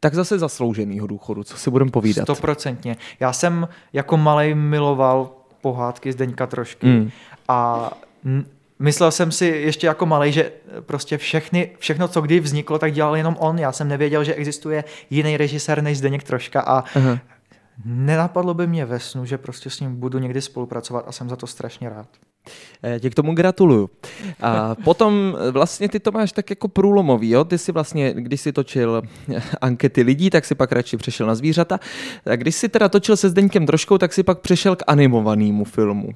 Tak zase zaslouženýho důchodu, co si budeme povídat. Stoprocentně. Já jsem jako malej miloval pohádky Zdeňka trošky hmm. a Myslel jsem si ještě jako malý, že prostě všechny, všechno, co kdy vzniklo, tak dělal jenom on. Já jsem nevěděl, že existuje jiný režisér než Zdeněk Troška a uh-huh. nenapadlo by mě ve snu, že prostě s ním budu někdy spolupracovat a jsem za to strašně rád. Já tě k tomu gratuluju. A potom vlastně ty to máš tak jako průlomový, jo? Ty si vlastně, když si točil ankety lidí, tak si pak radši přešel na zvířata. A když si teda točil se Zdeňkem Troškou, tak si pak přešel k animovanému filmu.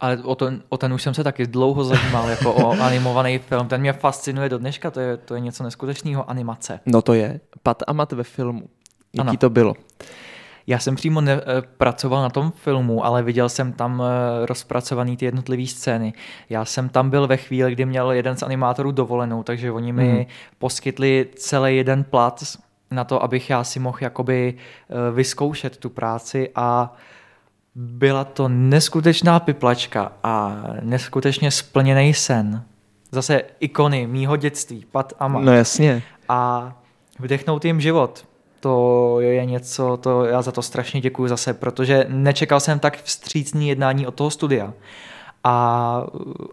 Ale o ten, o ten už jsem se taky dlouho zajímal, jako o animovaný film. Ten mě fascinuje do dneška, to je, to je něco neskutečného, animace. No to je. Pat a mat ve filmu. Jaký ano. to bylo? Já jsem přímo ne, eh, pracoval na tom filmu, ale viděl jsem tam eh, rozpracovaný ty jednotlivé scény. Já jsem tam byl ve chvíli, kdy měl jeden z animátorů dovolenou, takže oni mi hmm. poskytli celý jeden plat na to, abych já si mohl jakoby eh, vyzkoušet tu práci a byla to neskutečná piplačka a neskutečně splněný sen. Zase ikony mýho dětství, Pat a Mat. No jasně. A vdechnout jim život. To je něco, to já za to strašně děkuji zase, protože nečekal jsem tak vstřícný jednání od toho studia. A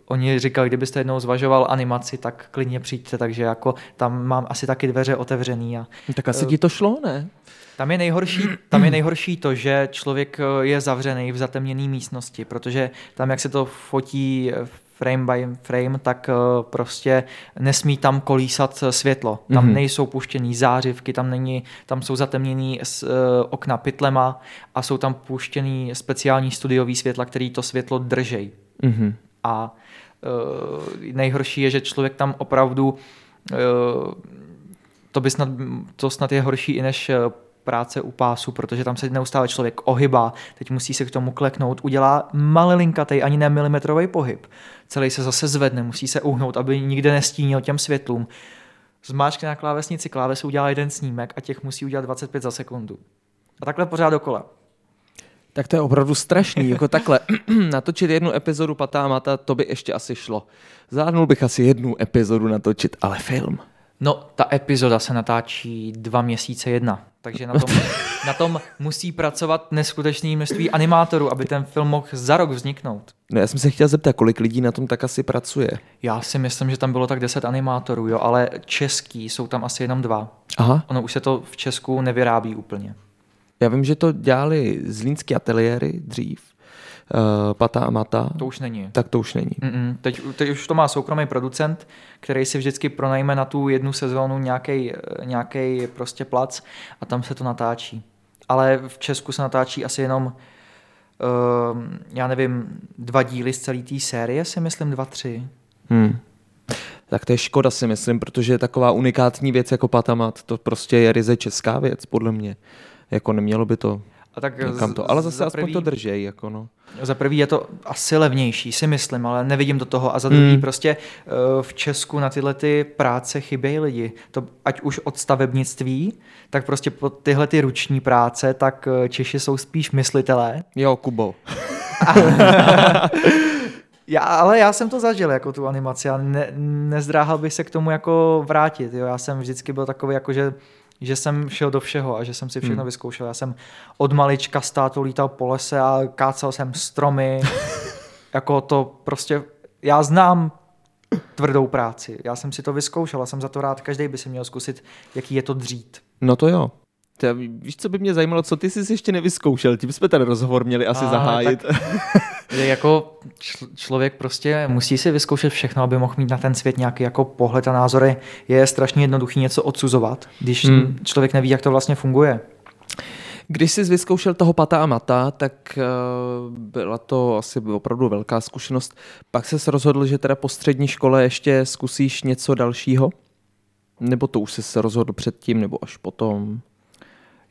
oni říkali, kdybyste jednou zvažoval animaci, tak klidně přijďte, takže jako tam mám asi taky dveře otevřený. A, tak asi ti to šlo, ne? Tam je, nejhorší, tam je nejhorší to, že člověk eh, je zavřený v zatemněné místnosti, protože tam, jak se to fotí eh, frame by frame, tak eh, prostě nesmí tam kolísat světlo. Tam mm-hmm. nejsou puštěný zářivky, tam, není, tam jsou zatemněný okna pytlema a jsou tam puštěný speciální studiový světla, který to světlo držej. Mm-hmm. A nejhorší je, že člověk tam opravdu to by snad, to snad je horší i než práce u pásu, protože tam se neustále člověk ohybá, teď musí se k tomu kleknout, udělá malilinkatej, ani ne milimetrový pohyb. Celý se zase zvedne, musí se uhnout, aby nikde nestínil těm světlům. Zmáčkne na klávesnici klávesu, udělá jeden snímek a těch musí udělat 25 za sekundu. A takhle pořád dokola. Tak to je opravdu strašný, jako takhle natočit jednu epizodu Patá Mata, to by ještě asi šlo. Zvládnul bych asi jednu epizodu natočit, ale film. No, ta epizoda se natáčí dva měsíce jedna, takže na tom, na tom musí pracovat neskutečné množství animátorů, aby ten film mohl za rok vzniknout. No já jsem se chtěl zeptat, kolik lidí na tom tak asi pracuje. Já si myslím, že tam bylo tak 10 animátorů, jo, ale český jsou tam asi jenom dva. Aha. Ono už se to v Česku nevyrábí úplně. Já vím, že to dělali zlínský ateliéry dřív, uh, Pata a Mata. To už není. Tak to už není. Mm-mm. Teď, teď už to má soukromý producent, který si vždycky pronajme na tu jednu sezónu nějaký prostě plac a tam se to natáčí. Ale v Česku se natáčí asi jenom uh, já nevím, dva díly z celé té série, si myslím, dva, tři. Hmm. Tak to je škoda si myslím, protože je taková unikátní věc jako Patamat, to prostě je ryze česká věc, podle mě. Jako nemělo by to a tak Někam to, ale zase aspoň prvý, to držej. Jako no. Za prvý je to asi levnější, si myslím, ale nevidím do toho. A za druhý hmm. prostě uh, v Česku na tyhle ty práce chybějí lidi. To, ať už od stavebnictví, tak prostě po tyhle ty ruční práce, tak uh, Češi jsou spíš myslitelé. Jo, Kubo. Já, ale já jsem to zažil, jako tu animaci a ne, nezdráhal bych se k tomu jako vrátit. Jo. Já jsem vždycky byl takový, jako že že jsem šel do všeho a že jsem si všechno hmm. vyzkoušel. Já jsem od malička státu lítal po lese a kácel jsem stromy. jako to prostě, já znám tvrdou práci. Já jsem si to vyzkoušel a jsem za to rád. Každý by si měl zkusit, jaký je to dřít. No to jo. Ty, víš, co by mě zajímalo, co ty jsi ještě nevyzkoušel? Tím jsme ten rozhovor měli asi a, zahájit. Tak, jako člověk prostě musí si vyzkoušet všechno, aby mohl mít na ten svět nějaký jako pohled a názory. Je strašně jednoduchý něco odsuzovat, když hmm. člověk neví, jak to vlastně funguje. Když jsi vyzkoušel toho pata a mata, tak uh, byla to asi opravdu velká zkušenost. Pak se rozhodl, že teda po střední škole ještě zkusíš něco dalšího? Nebo to už jsi se rozhodl předtím, nebo až potom?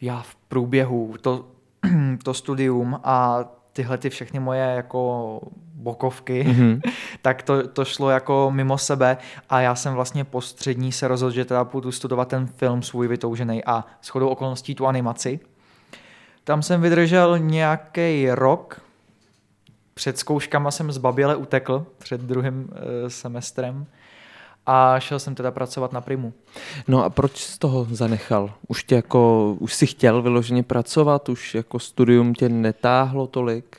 Já v průběhu to, to studium a tyhle ty všechny moje jako bokovky, mm-hmm. tak to, to šlo jako mimo sebe a já jsem vlastně po střední se rozhodl, že teda půjdu studovat ten film svůj vytoužený a shodou okolností tu animaci. Tam jsem vydržel nějaký rok, před zkouškama jsem zbaběle utekl, před druhým e, semestrem a šel jsem teda pracovat na Primu. No a proč z toho zanechal? Už tě jako, už si chtěl vyloženě pracovat, už jako studium tě netáhlo tolik?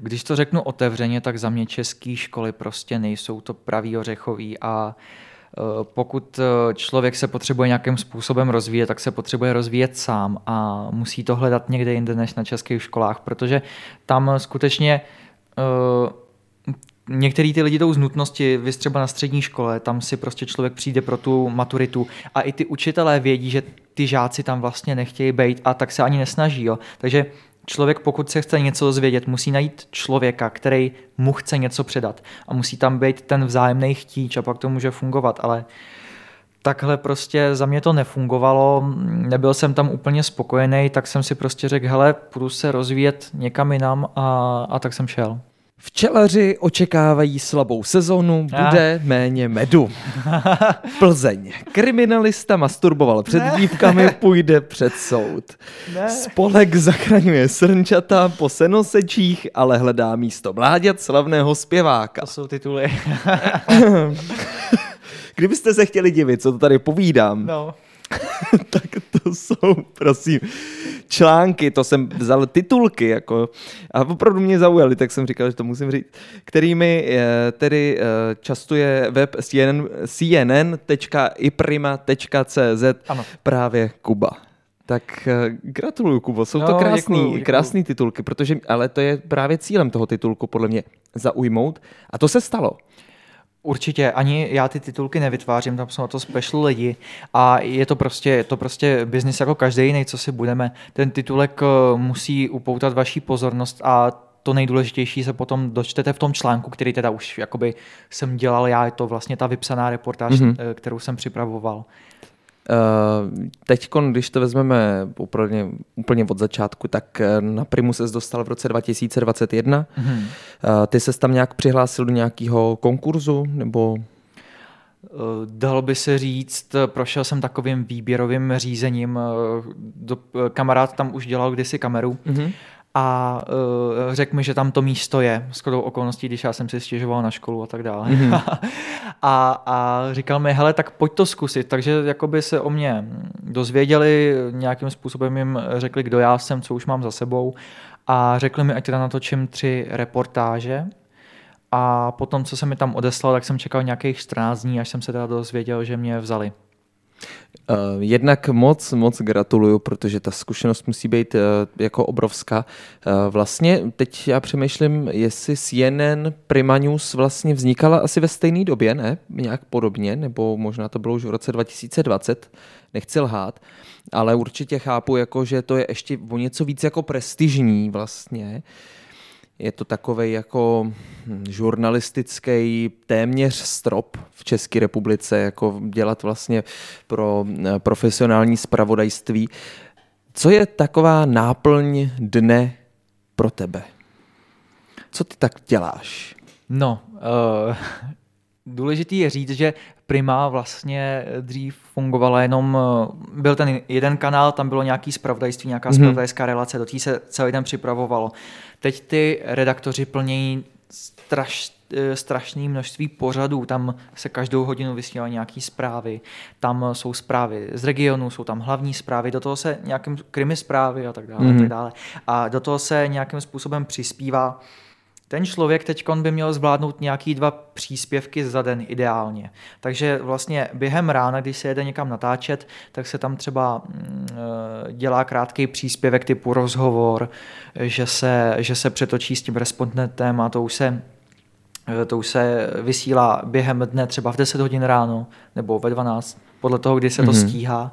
Když to řeknu otevřeně, tak za mě české školy prostě nejsou to pravý ořechový a e, pokud e, člověk se potřebuje nějakým způsobem rozvíjet, tak se potřebuje rozvíjet sám a musí to hledat někde jinde než na českých školách, protože tam skutečně e, některý ty lidi jdou z nutnosti, vy třeba na střední škole, tam si prostě člověk přijde pro tu maturitu a i ty učitelé vědí, že ty žáci tam vlastně nechtějí být a tak se ani nesnaží. Jo. Takže člověk, pokud se chce něco dozvědět, musí najít člověka, který mu chce něco předat a musí tam být ten vzájemný chtíč a pak to může fungovat, ale takhle prostě za mě to nefungovalo, nebyl jsem tam úplně spokojený, tak jsem si prostě řekl, hele, půjdu se rozvíjet někam jinam a, a tak jsem šel. Včelaři očekávají slabou sezonu, bude ah. méně medu. Plzeň. Kriminalista masturboval před ne. dívkami, půjde před soud. Ne. Spolek zachraňuje srnčata po senosečích, ale hledá místo mláďat slavného zpěváka. To jsou tituly. Kdybyste se chtěli divit, co to tady povídám, no. tak to jsou, prosím, články, to jsem vzal titulky, jako, a opravdu mě zaujaly, tak jsem říkal, že to musím říct, kterými eh, tedy eh, častuje web CNN, cnn.iprima.cz právě Kuba. Tak eh, gratuluju, Kubo. Jsou no, to krásný, děkuju, děkuju. krásný titulky, protože, ale to je právě cílem toho titulku, podle mě, zaujmout. A to se stalo. Určitě, ani já ty titulky nevytvářím, tam jsou na to special lidi a je to prostě, je to prostě biznis jako každý jiný, co si budeme. Ten titulek eh, musí upoutat vaší pozornost a to nejdůležitější se potom dočtete v tom článku, který teda už jakoby jsem dělal já, je to vlastně ta vypsaná reportáž, mm-hmm. kterou jsem připravoval. Uh, Teď, když to vezmeme úplně, úplně od začátku, tak eh, na Primu se dostal v roce 2021. Mm-hmm. Uh, ty se tam nějak přihlásil do nějakého konkurzu, nebo Dalo by se říct, prošel jsem takovým výběrovým řízením. Kamarád tam už dělal kdysi kameru mm-hmm a uh, řekl mi, že tam to místo je, s kodou okolností, když já jsem si stěžoval na školu a tak dále. Mm-hmm. a, a říkal mi, hele, tak pojď to zkusit. Takže jakoby se o mě dozvěděli, nějakým způsobem jim řekli, kdo já jsem, co už mám za sebou a řekli mi, ať teda natočím tři reportáže. A potom, co se mi tam odeslal, tak jsem čekal nějakých 14 dní, až jsem se teda dozvěděl, že mě vzali. Uh, jednak moc, moc gratuluju, protože ta zkušenost musí být uh, jako obrovská. Uh, vlastně teď já přemýšlím, jestli CNN Prima News vlastně vznikala asi ve stejné době, ne? Nějak podobně, nebo možná to bylo už v roce 2020, nechci lhát, ale určitě chápu, jako, že to je ještě o něco víc jako prestižní vlastně. Uh, je to takový jako hm, žurnalistický téměř strop v České republice, jako dělat vlastně pro eh, profesionální spravodajství. Co je taková náplň dne pro tebe? Co ty tak děláš? No, uh, důležitý je říct, že Prima vlastně dřív fungovala jenom, byl ten jeden kanál, tam bylo nějaký spravodajství, nějaká mm-hmm. spravodajská relace, do té se celý den připravovalo. Teď ty redaktoři plnějí straš, eh, strašné množství pořadů, tam se každou hodinu vysílají nějaké zprávy, tam jsou zprávy z regionu, jsou tam hlavní zprávy, do toho se nějakým krimi zprávy a tak dále, mm-hmm. a tak mhm. dále. A do toho se nějakým způsobem přispívá ten člověk teď by měl zvládnout nějaký dva příspěvky za den ideálně. Takže vlastně během rána, když se jede někam natáčet, tak se tam třeba mm, eh, dělá krátký příspěvek typu rozhovor, že se, že se přetočí s tím respondentem a to už se eh, to už se vysílá během dne třeba v 10 hodin ráno nebo ve 12, podle toho, kdy se to mm-hmm. stíhá.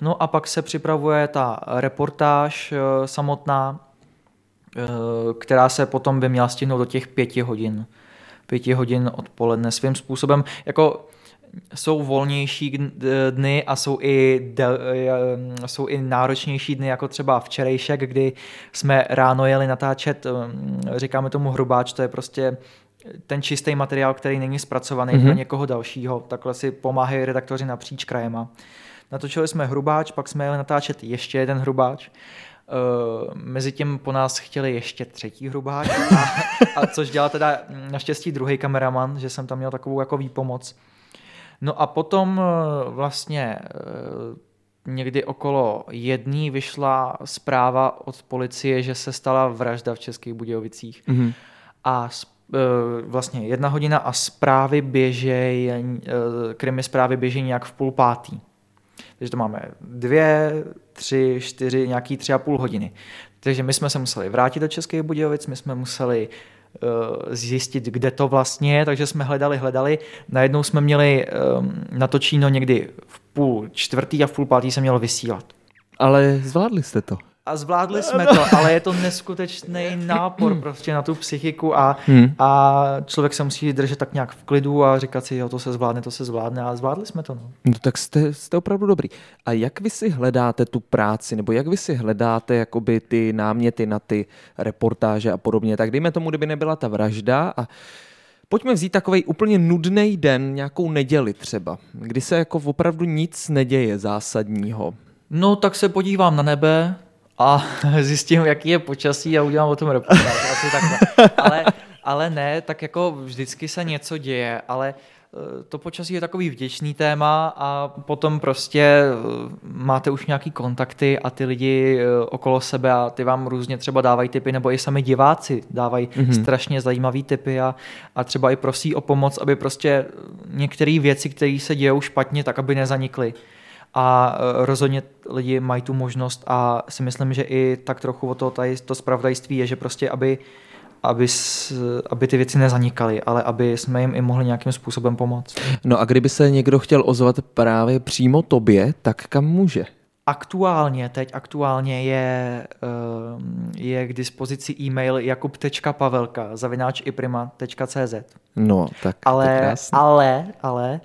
No a pak se připravuje ta reportáž eh, samotná, která se potom by měla stihnout do těch pěti hodin. Pěti hodin odpoledne svým způsobem. Jako jsou volnější dny a jsou i, eh, jsou i náročnější dny, jako třeba včerejšek, kdy jsme ráno jeli natáčet, říkáme tomu hrubáč, to je prostě ten čistý materiál, který není zpracovaný mm-hmm. pro někoho dalšího. Takhle si pomáhají redaktoři napříč krajema. Natočili jsme hrubáč, pak jsme jeli natáčet ještě jeden hrubáč. Uh, mezi tím po nás chtěli ještě třetí hrubáč, a, a což dělal teda naštěstí druhý kameraman, že jsem tam měl takovou jako výpomoc. No a potom uh, vlastně uh, někdy okolo jedný vyšla zpráva od policie, že se stala vražda v Českých Budějovicích. Mm-hmm. A vlastně jedna hodina a zprávy běžej, krimi zprávy běží nějak v půl pátý. Takže to máme dvě, tři, čtyři, nějaký tři a půl hodiny. Takže my jsme se museli vrátit do Českých Budějovic, my jsme museli uh, zjistit, kde to vlastně je, takže jsme hledali, hledali. Najednou jsme měli um, natočíno někdy v půl čtvrtý a v půl pátý se mělo vysílat. Ale zvládli jste to a zvládli jsme to, ale je to neskutečný nápor prostě na tu psychiku a, hmm. a člověk se musí držet tak nějak v klidu a říkat si, jo, to se zvládne, to se zvládne a zvládli jsme to. No, no tak jste, jste opravdu dobrý. A jak vy si hledáte tu práci, nebo jak vy si hledáte jakoby ty náměty na ty reportáže a podobně, tak dejme tomu, kdyby nebyla ta vražda a Pojďme vzít takový úplně nudný den, nějakou neděli třeba, kdy se jako opravdu nic neděje zásadního. No, tak se podívám na nebe, a zjistím, jaký je počasí a udělám o tom reportáž. Asi takhle. Ale, ale ne, tak jako vždycky se něco děje, ale eh, to počasí je takový vděčný téma a potom prostě eh, máte už nějaký kontakty a ty lidi eh, okolo sebe a ty vám různě třeba dávají typy, nebo i sami diváci dávají mm-hmm. strašně zajímavý typy a, a třeba i prosí o pomoc, aby prostě některé věci, které se dějou špatně, tak aby nezanikly a e, rozhodně lidi mají tu možnost a si myslím, že i tak trochu o to, tady, to spravodajství je, že prostě aby aby, aby ty věci nezanikaly, ale aby jsme jim i mohli nějakým způsobem pomoct. No a kdyby se někdo chtěl ozvat právě přímo tobě, tak kam může? Aktuálně, teď aktuálně je, e, je k dispozici e-mail jakub.pavelka zavináč iprima.cz No, tak ale, ale, ale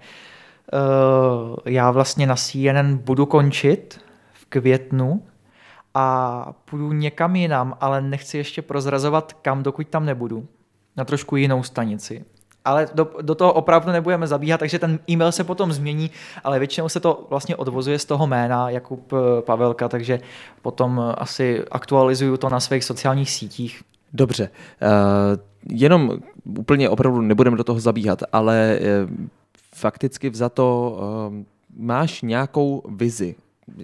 já vlastně na CNN budu končit v květnu a půjdu někam jinam, ale nechci ještě prozrazovat kam, dokud tam nebudu. Na trošku jinou stanici. Ale do, do toho opravdu nebudeme zabíhat, takže ten e-mail se potom změní, ale většinou se to vlastně odvozuje z toho jména Jakub eh, Pavelka, takže potom eh, asi aktualizuju to na svých sociálních sítích. Dobře, uh, jenom úplně opravdu nebudeme do toho zabíhat, ale uh, fakticky vzato uh, máš nějakou vizi,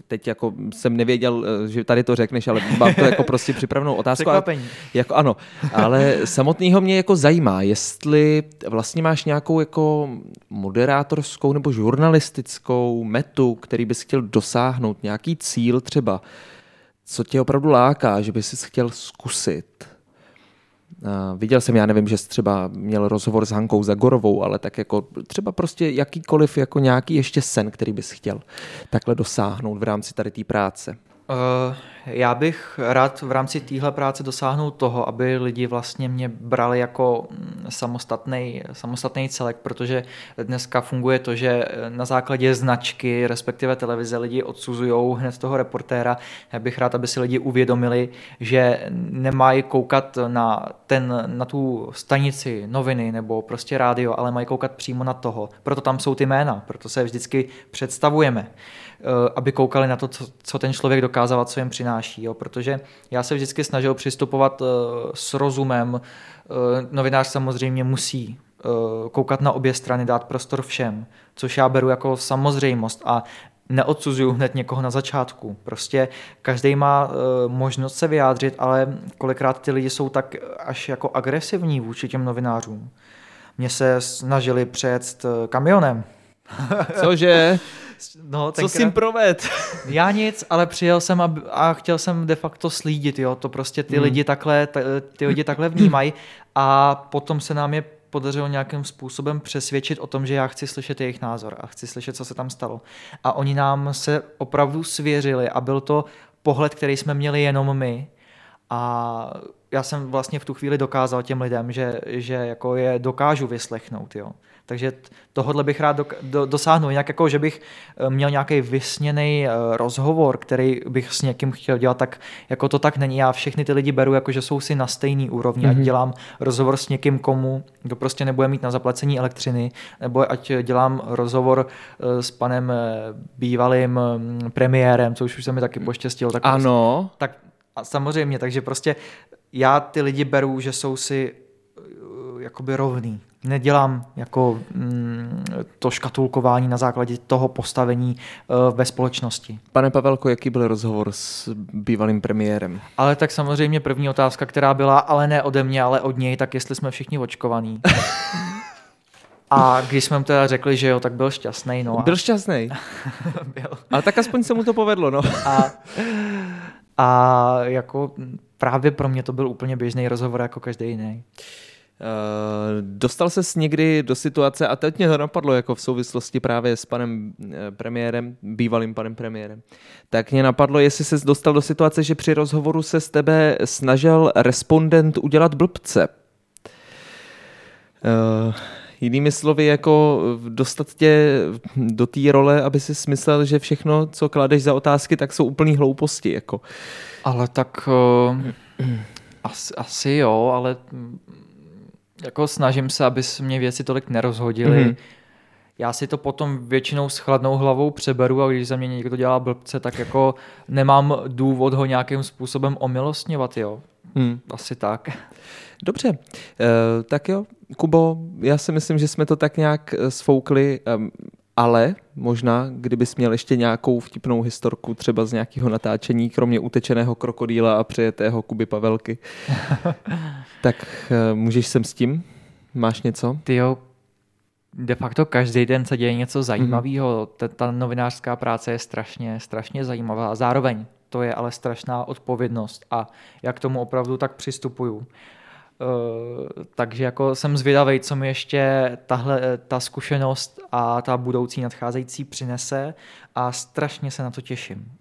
teď jako jsem nevěděl, eh, že tady to řekneš, ale mám to jako prostě připravenou otázku. Překvapení. Jako ano, ale samotného mě jako zajímá, jestli vlastně máš nějakou jako moderátorskou nebo žurnalistickou metu, který bys chtěl dosáhnout, nějaký cíl třeba, co tě opravdu láká, že bys chtěl zkusit. Uh, viděl jsem, já nevím, že jsi třeba měl rozhovor s Hankou Zagorovou, ale tak jako třeba prostě jakýkoliv jako nějaký ještě sen, který bys chtěl takhle dosáhnout v rámci tady té práce. Uh, já bych rád v rámci téhle práce dosáhnul toho, aby lidi vlastně mě brali jako samostatný, samostatný celek, protože dneska funguje to, že na základě značky, respektive televize, lidi odsuzují hned toho reportéra. Já bych rád, aby si lidi uvědomili, že nemají koukat na, ten, na tu stanici noviny nebo prostě rádio, ale mají koukat přímo na toho. Proto tam jsou ty jména, proto se vždycky představujeme. Eh, aby koukali na to, co, co ten člověk dokázal a co jim přináší. Jo? Protože já se vždycky snažil přistupovat eh, s rozumem. Eh, novinář samozřejmě musí koukat na obě strany, dát prostor všem, což já beru jako samozřejmost a neodsuzuju hned někoho na začátku. Prostě každý má uh, možnost se vyjádřit, ale kolikrát ty lidi jsou tak až jako agresivní vůči těm novinářům. Mě se snažili přejet kamionem. Cože? No, Co jsi jim proved? Já nic, ale přijel jsem a, a chtěl jsem de facto slídit, jo. To prostě ty hmm. lidi takhle, ty lidi takhle vnímají a potom se nám je podařilo nějakým způsobem přesvědčit o tom, že já chci slyšet jejich názor a chci slyšet, co se tam stalo. A oni nám se opravdu svěřili a byl to pohled, který jsme měli jenom my. A já jsem vlastně v tu chvíli dokázal těm lidem, že, že jako je dokážu vyslechnout. Jo. Takže tohle bych rád do, dosáhnul. Jinak jako, že bych eh, měl nějaký vysněný eh, rozhovor, který bych s někým chtěl dělat, tak jako to tak není. Já všechny ty lidi beru, jako že jsou si na stejný úrovni. Mm-hmm. Ať mhm. dělám rozhovor s někým, komu, kdo prostě nebude mít na zaplacení elektřiny, nebo ať dělám rozhovor eh, s panem bývalým mm, premiérem, což už se mi taky poštěstilo. Tak ano. Prostě, tak a samozřejmě, takže prostě já ty lidi beru, že jsou si jakoby rovný nedělám jako mm, to škatulkování na základě toho postavení uh, ve společnosti. Pane Pavelko, jaký byl rozhovor s bývalým premiérem? Ale tak samozřejmě první otázka, která byla, ale ne ode mě, ale od něj, tak jestli jsme všichni očkovaní. A když jsme mu teda řekli, že jo, tak byl šťastný. No byl šťastný. byl. Ale tak aspoň se mu to povedlo, no. a, a jako právě pro mě to byl úplně běžný rozhovor jako každý jiný. Uh, dostal ses někdy do situace, a teď mě to napadlo jako v souvislosti právě s panem eh, premiérem, bývalým panem premiérem, tak mě napadlo, jestli ses dostal do situace, že při rozhovoru se s tebe snažil respondent udělat blbce. Uh, jinými slovy, jako dostat tě do té role, aby si smyslel, že všechno, co kladeš za otázky, tak jsou úplný hlouposti. Jako. Ale tak uh, asi, asi jo, ale jako snažím se, aby se mě věci tolik nerozhodily. Mm-hmm. Já si to potom většinou s chladnou hlavou přeberu a když za mě někdo dělá blbce, tak jako nemám důvod ho nějakým způsobem omilostňovat, jo. Hmm. Asi tak. Dobře, uh, tak jo, Kubo, já si myslím, že jsme to tak nějak eh, sfoukli, um, ale možná, kdybys měl ještě nějakou vtipnou historku třeba z nějakého natáčení, kromě utečeného krokodýla a přejetého Kuby Pavelky, tak uh, můžeš sem s tím? Máš něco? Ty jo, de facto každý den se děje něco zajímavého. Mm-hmm. Ta, ta novinářská práce je strašně, strašně zajímavá a zároveň to je ale strašná odpovědnost a já k tomu opravdu tak přistupuju. Uh, takže jako jsem zvědavý, co mi ještě tahle, ta zkušenost a ta budoucí nadcházející přinese a strašně se na to těším.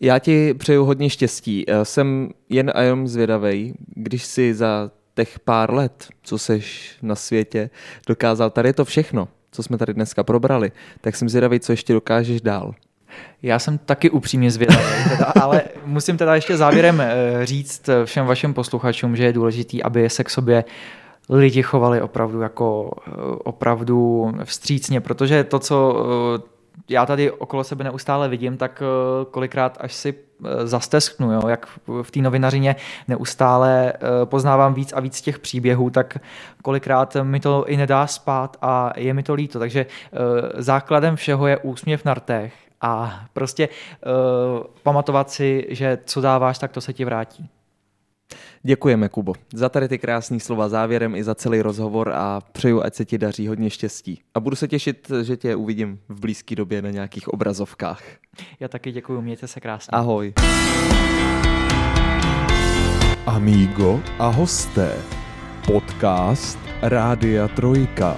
Já ti přeju hodně štěstí. Eh, jsem jen a jen zvědavý, když si za těch pár let, co seš na světě, dokázal tady to všechno, co jsme tady dneska probrali, tak jsem zvědavý, co ještě dokážeš dál. Já jsem taky upřímně zvědavý, teda, ale musím teda ještě závěrem eh, říct všem vašim posluchačům, že je důležité, aby se k sobě lidi chovali opravdu jako eh, opravdu vstřícně, protože to, co eh, já tady okolo sebe neustále vidím, tak kolikrát až si zastesknu, jo? jak v té novinařině neustále poznávám víc a víc těch příběhů, tak kolikrát mi to i nedá spát a je mi to líto. Takže základem všeho je úsměv na rtech a prostě uh, pamatovat si, že co dáváš, tak to se ti vrátí. Děkujeme, Kubo, za tady ty krásné slova závěrem i za celý rozhovor a přeju, ať se ti daří hodně štěstí. A budu se těšit, že tě uvidím v blízké době na nějakých obrazovkách. Já taky děkuji, mějte se krásně. Ahoj. Amigo a hosté. Podcast Rádia Trojka.